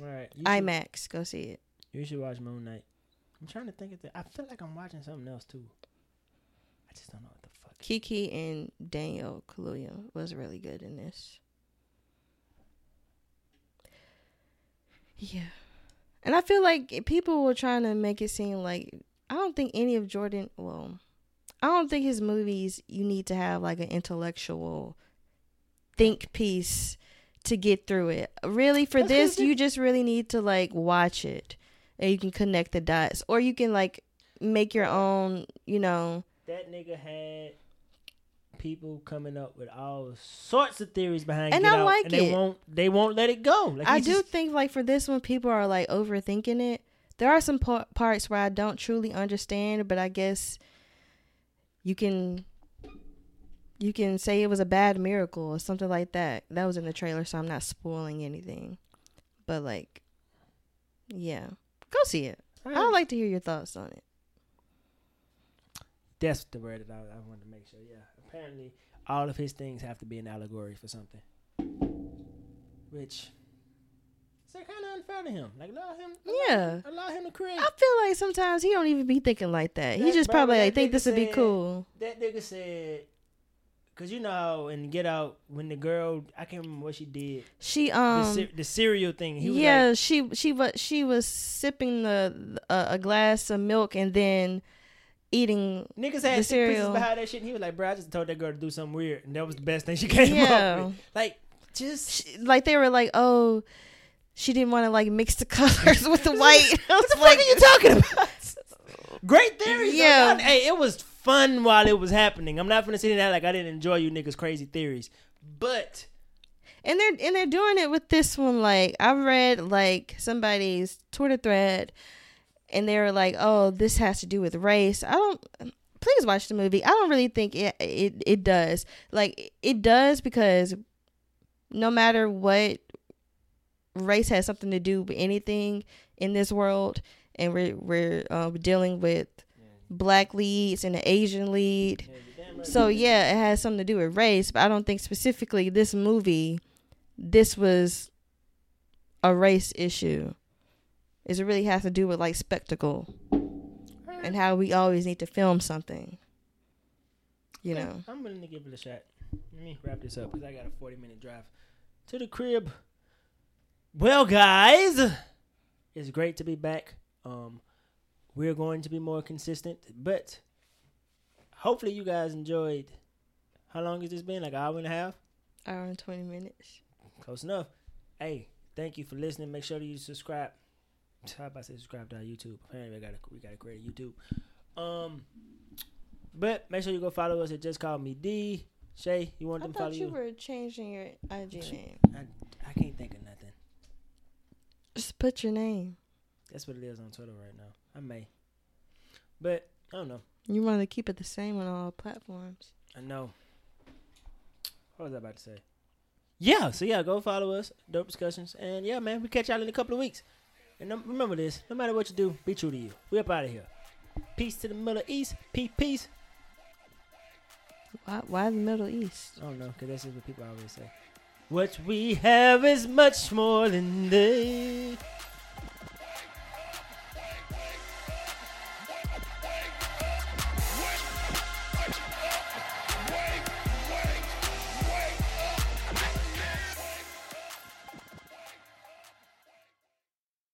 All right. Should, IMAX. Go see it. You should watch Moon Knight. I'm trying to think of the. I feel like I'm watching something else too. I just don't know what the fuck. Keke and Daniel Kaluuya was really good in this. Yeah. And I feel like people were trying to make it seem like I don't think any of Jordan well I don't think his movies you need to have like an intellectual think piece to get through it. Really for That's this you just really need to like watch it and you can connect the dots or you can like make your own, you know, That nigga had people coming up with all sorts of theories behind And Get I Out, like and they it. won't they won't let it go. Like I do just- think like for this one, people are like overthinking it. There are some pa- parts where I don't truly understand, but I guess you can you can say it was a bad miracle or something like that. That was in the trailer, so I'm not spoiling anything. But like, yeah, go see it. I would like to hear your thoughts on it. That's the word that I, I wanted to make sure. Yeah, apparently all of his things have to be an allegory for something, which it's kind of unfair to him. Like allow him, Yeah. allow him to create. I feel like sometimes he don't even be thinking like that. He just bro, probably like think this would be cool. That nigga said, cause you know in Get Out when the girl I can't remember what she did She the, um cer- the cereal thing. He was yeah, like, she she was she was sipping the uh, a glass of milk and then eating. Niggas had sick cereal. behind that shit. And he was like, bro, I just told that girl to do something weird, and that was the best thing she came *laughs* Yeah. up with. Like, just She, like they were like, oh, she didn't want to like mix the *laughs* colors with the white. What the like, fuck *laughs* are you talking about? *laughs* Great theories. Yeah. Y'all- Hey, it was fun while it was happening. I'm not gonna sit there like I didn't enjoy you niggas' crazy theories, but and they're and they're doing it with this one. Like I read like somebody's Twitter thread, and they were like, oh, this has to do with race. I don't. Please watch the movie. I don't really think it it it does. Like it does because no matter what race has something to do with anything in this world and we're we're um, dealing with black leads and an asian lead so yeah it has something to do with race but i don't think specifically this movie this was a race issue Is it really has to do with like spectacle and how we always need to film something you know I'm willing to give it a shot. Let me wrap this up because I got a 40 minute drive to the crib. Well, guys, it's great to be back. Um, we're going to be more consistent, but hopefully, you guys enjoyed. How long has this been? Like an hour and a half? hour and 20 minutes Close enough. Hey, thank you for listening. Make sure that you subscribe. How about I say subscribe to our YouTube? Apparently, we got to we got a YouTube. Um, but make sure you go follow us. It just called me D. Shay, you want i them to follow you? I thought you you? were changing your ig name I, I can't think of nothing. Just put your name That's what it is on Twitter right now. I may, but I don't know. you want to keep it the same on all platforms I know. What was I about to say? Yeah, so yeah, go follow us, dope discussions, and yeah, man, we catch y'all in a couple of weeks. And remember this: no matter what you do, be true to you. We up out of here. Peace to the Middle East. Peace, peace. why, why the middle east I don't know, cause that's just what people always say. What we have is much more than they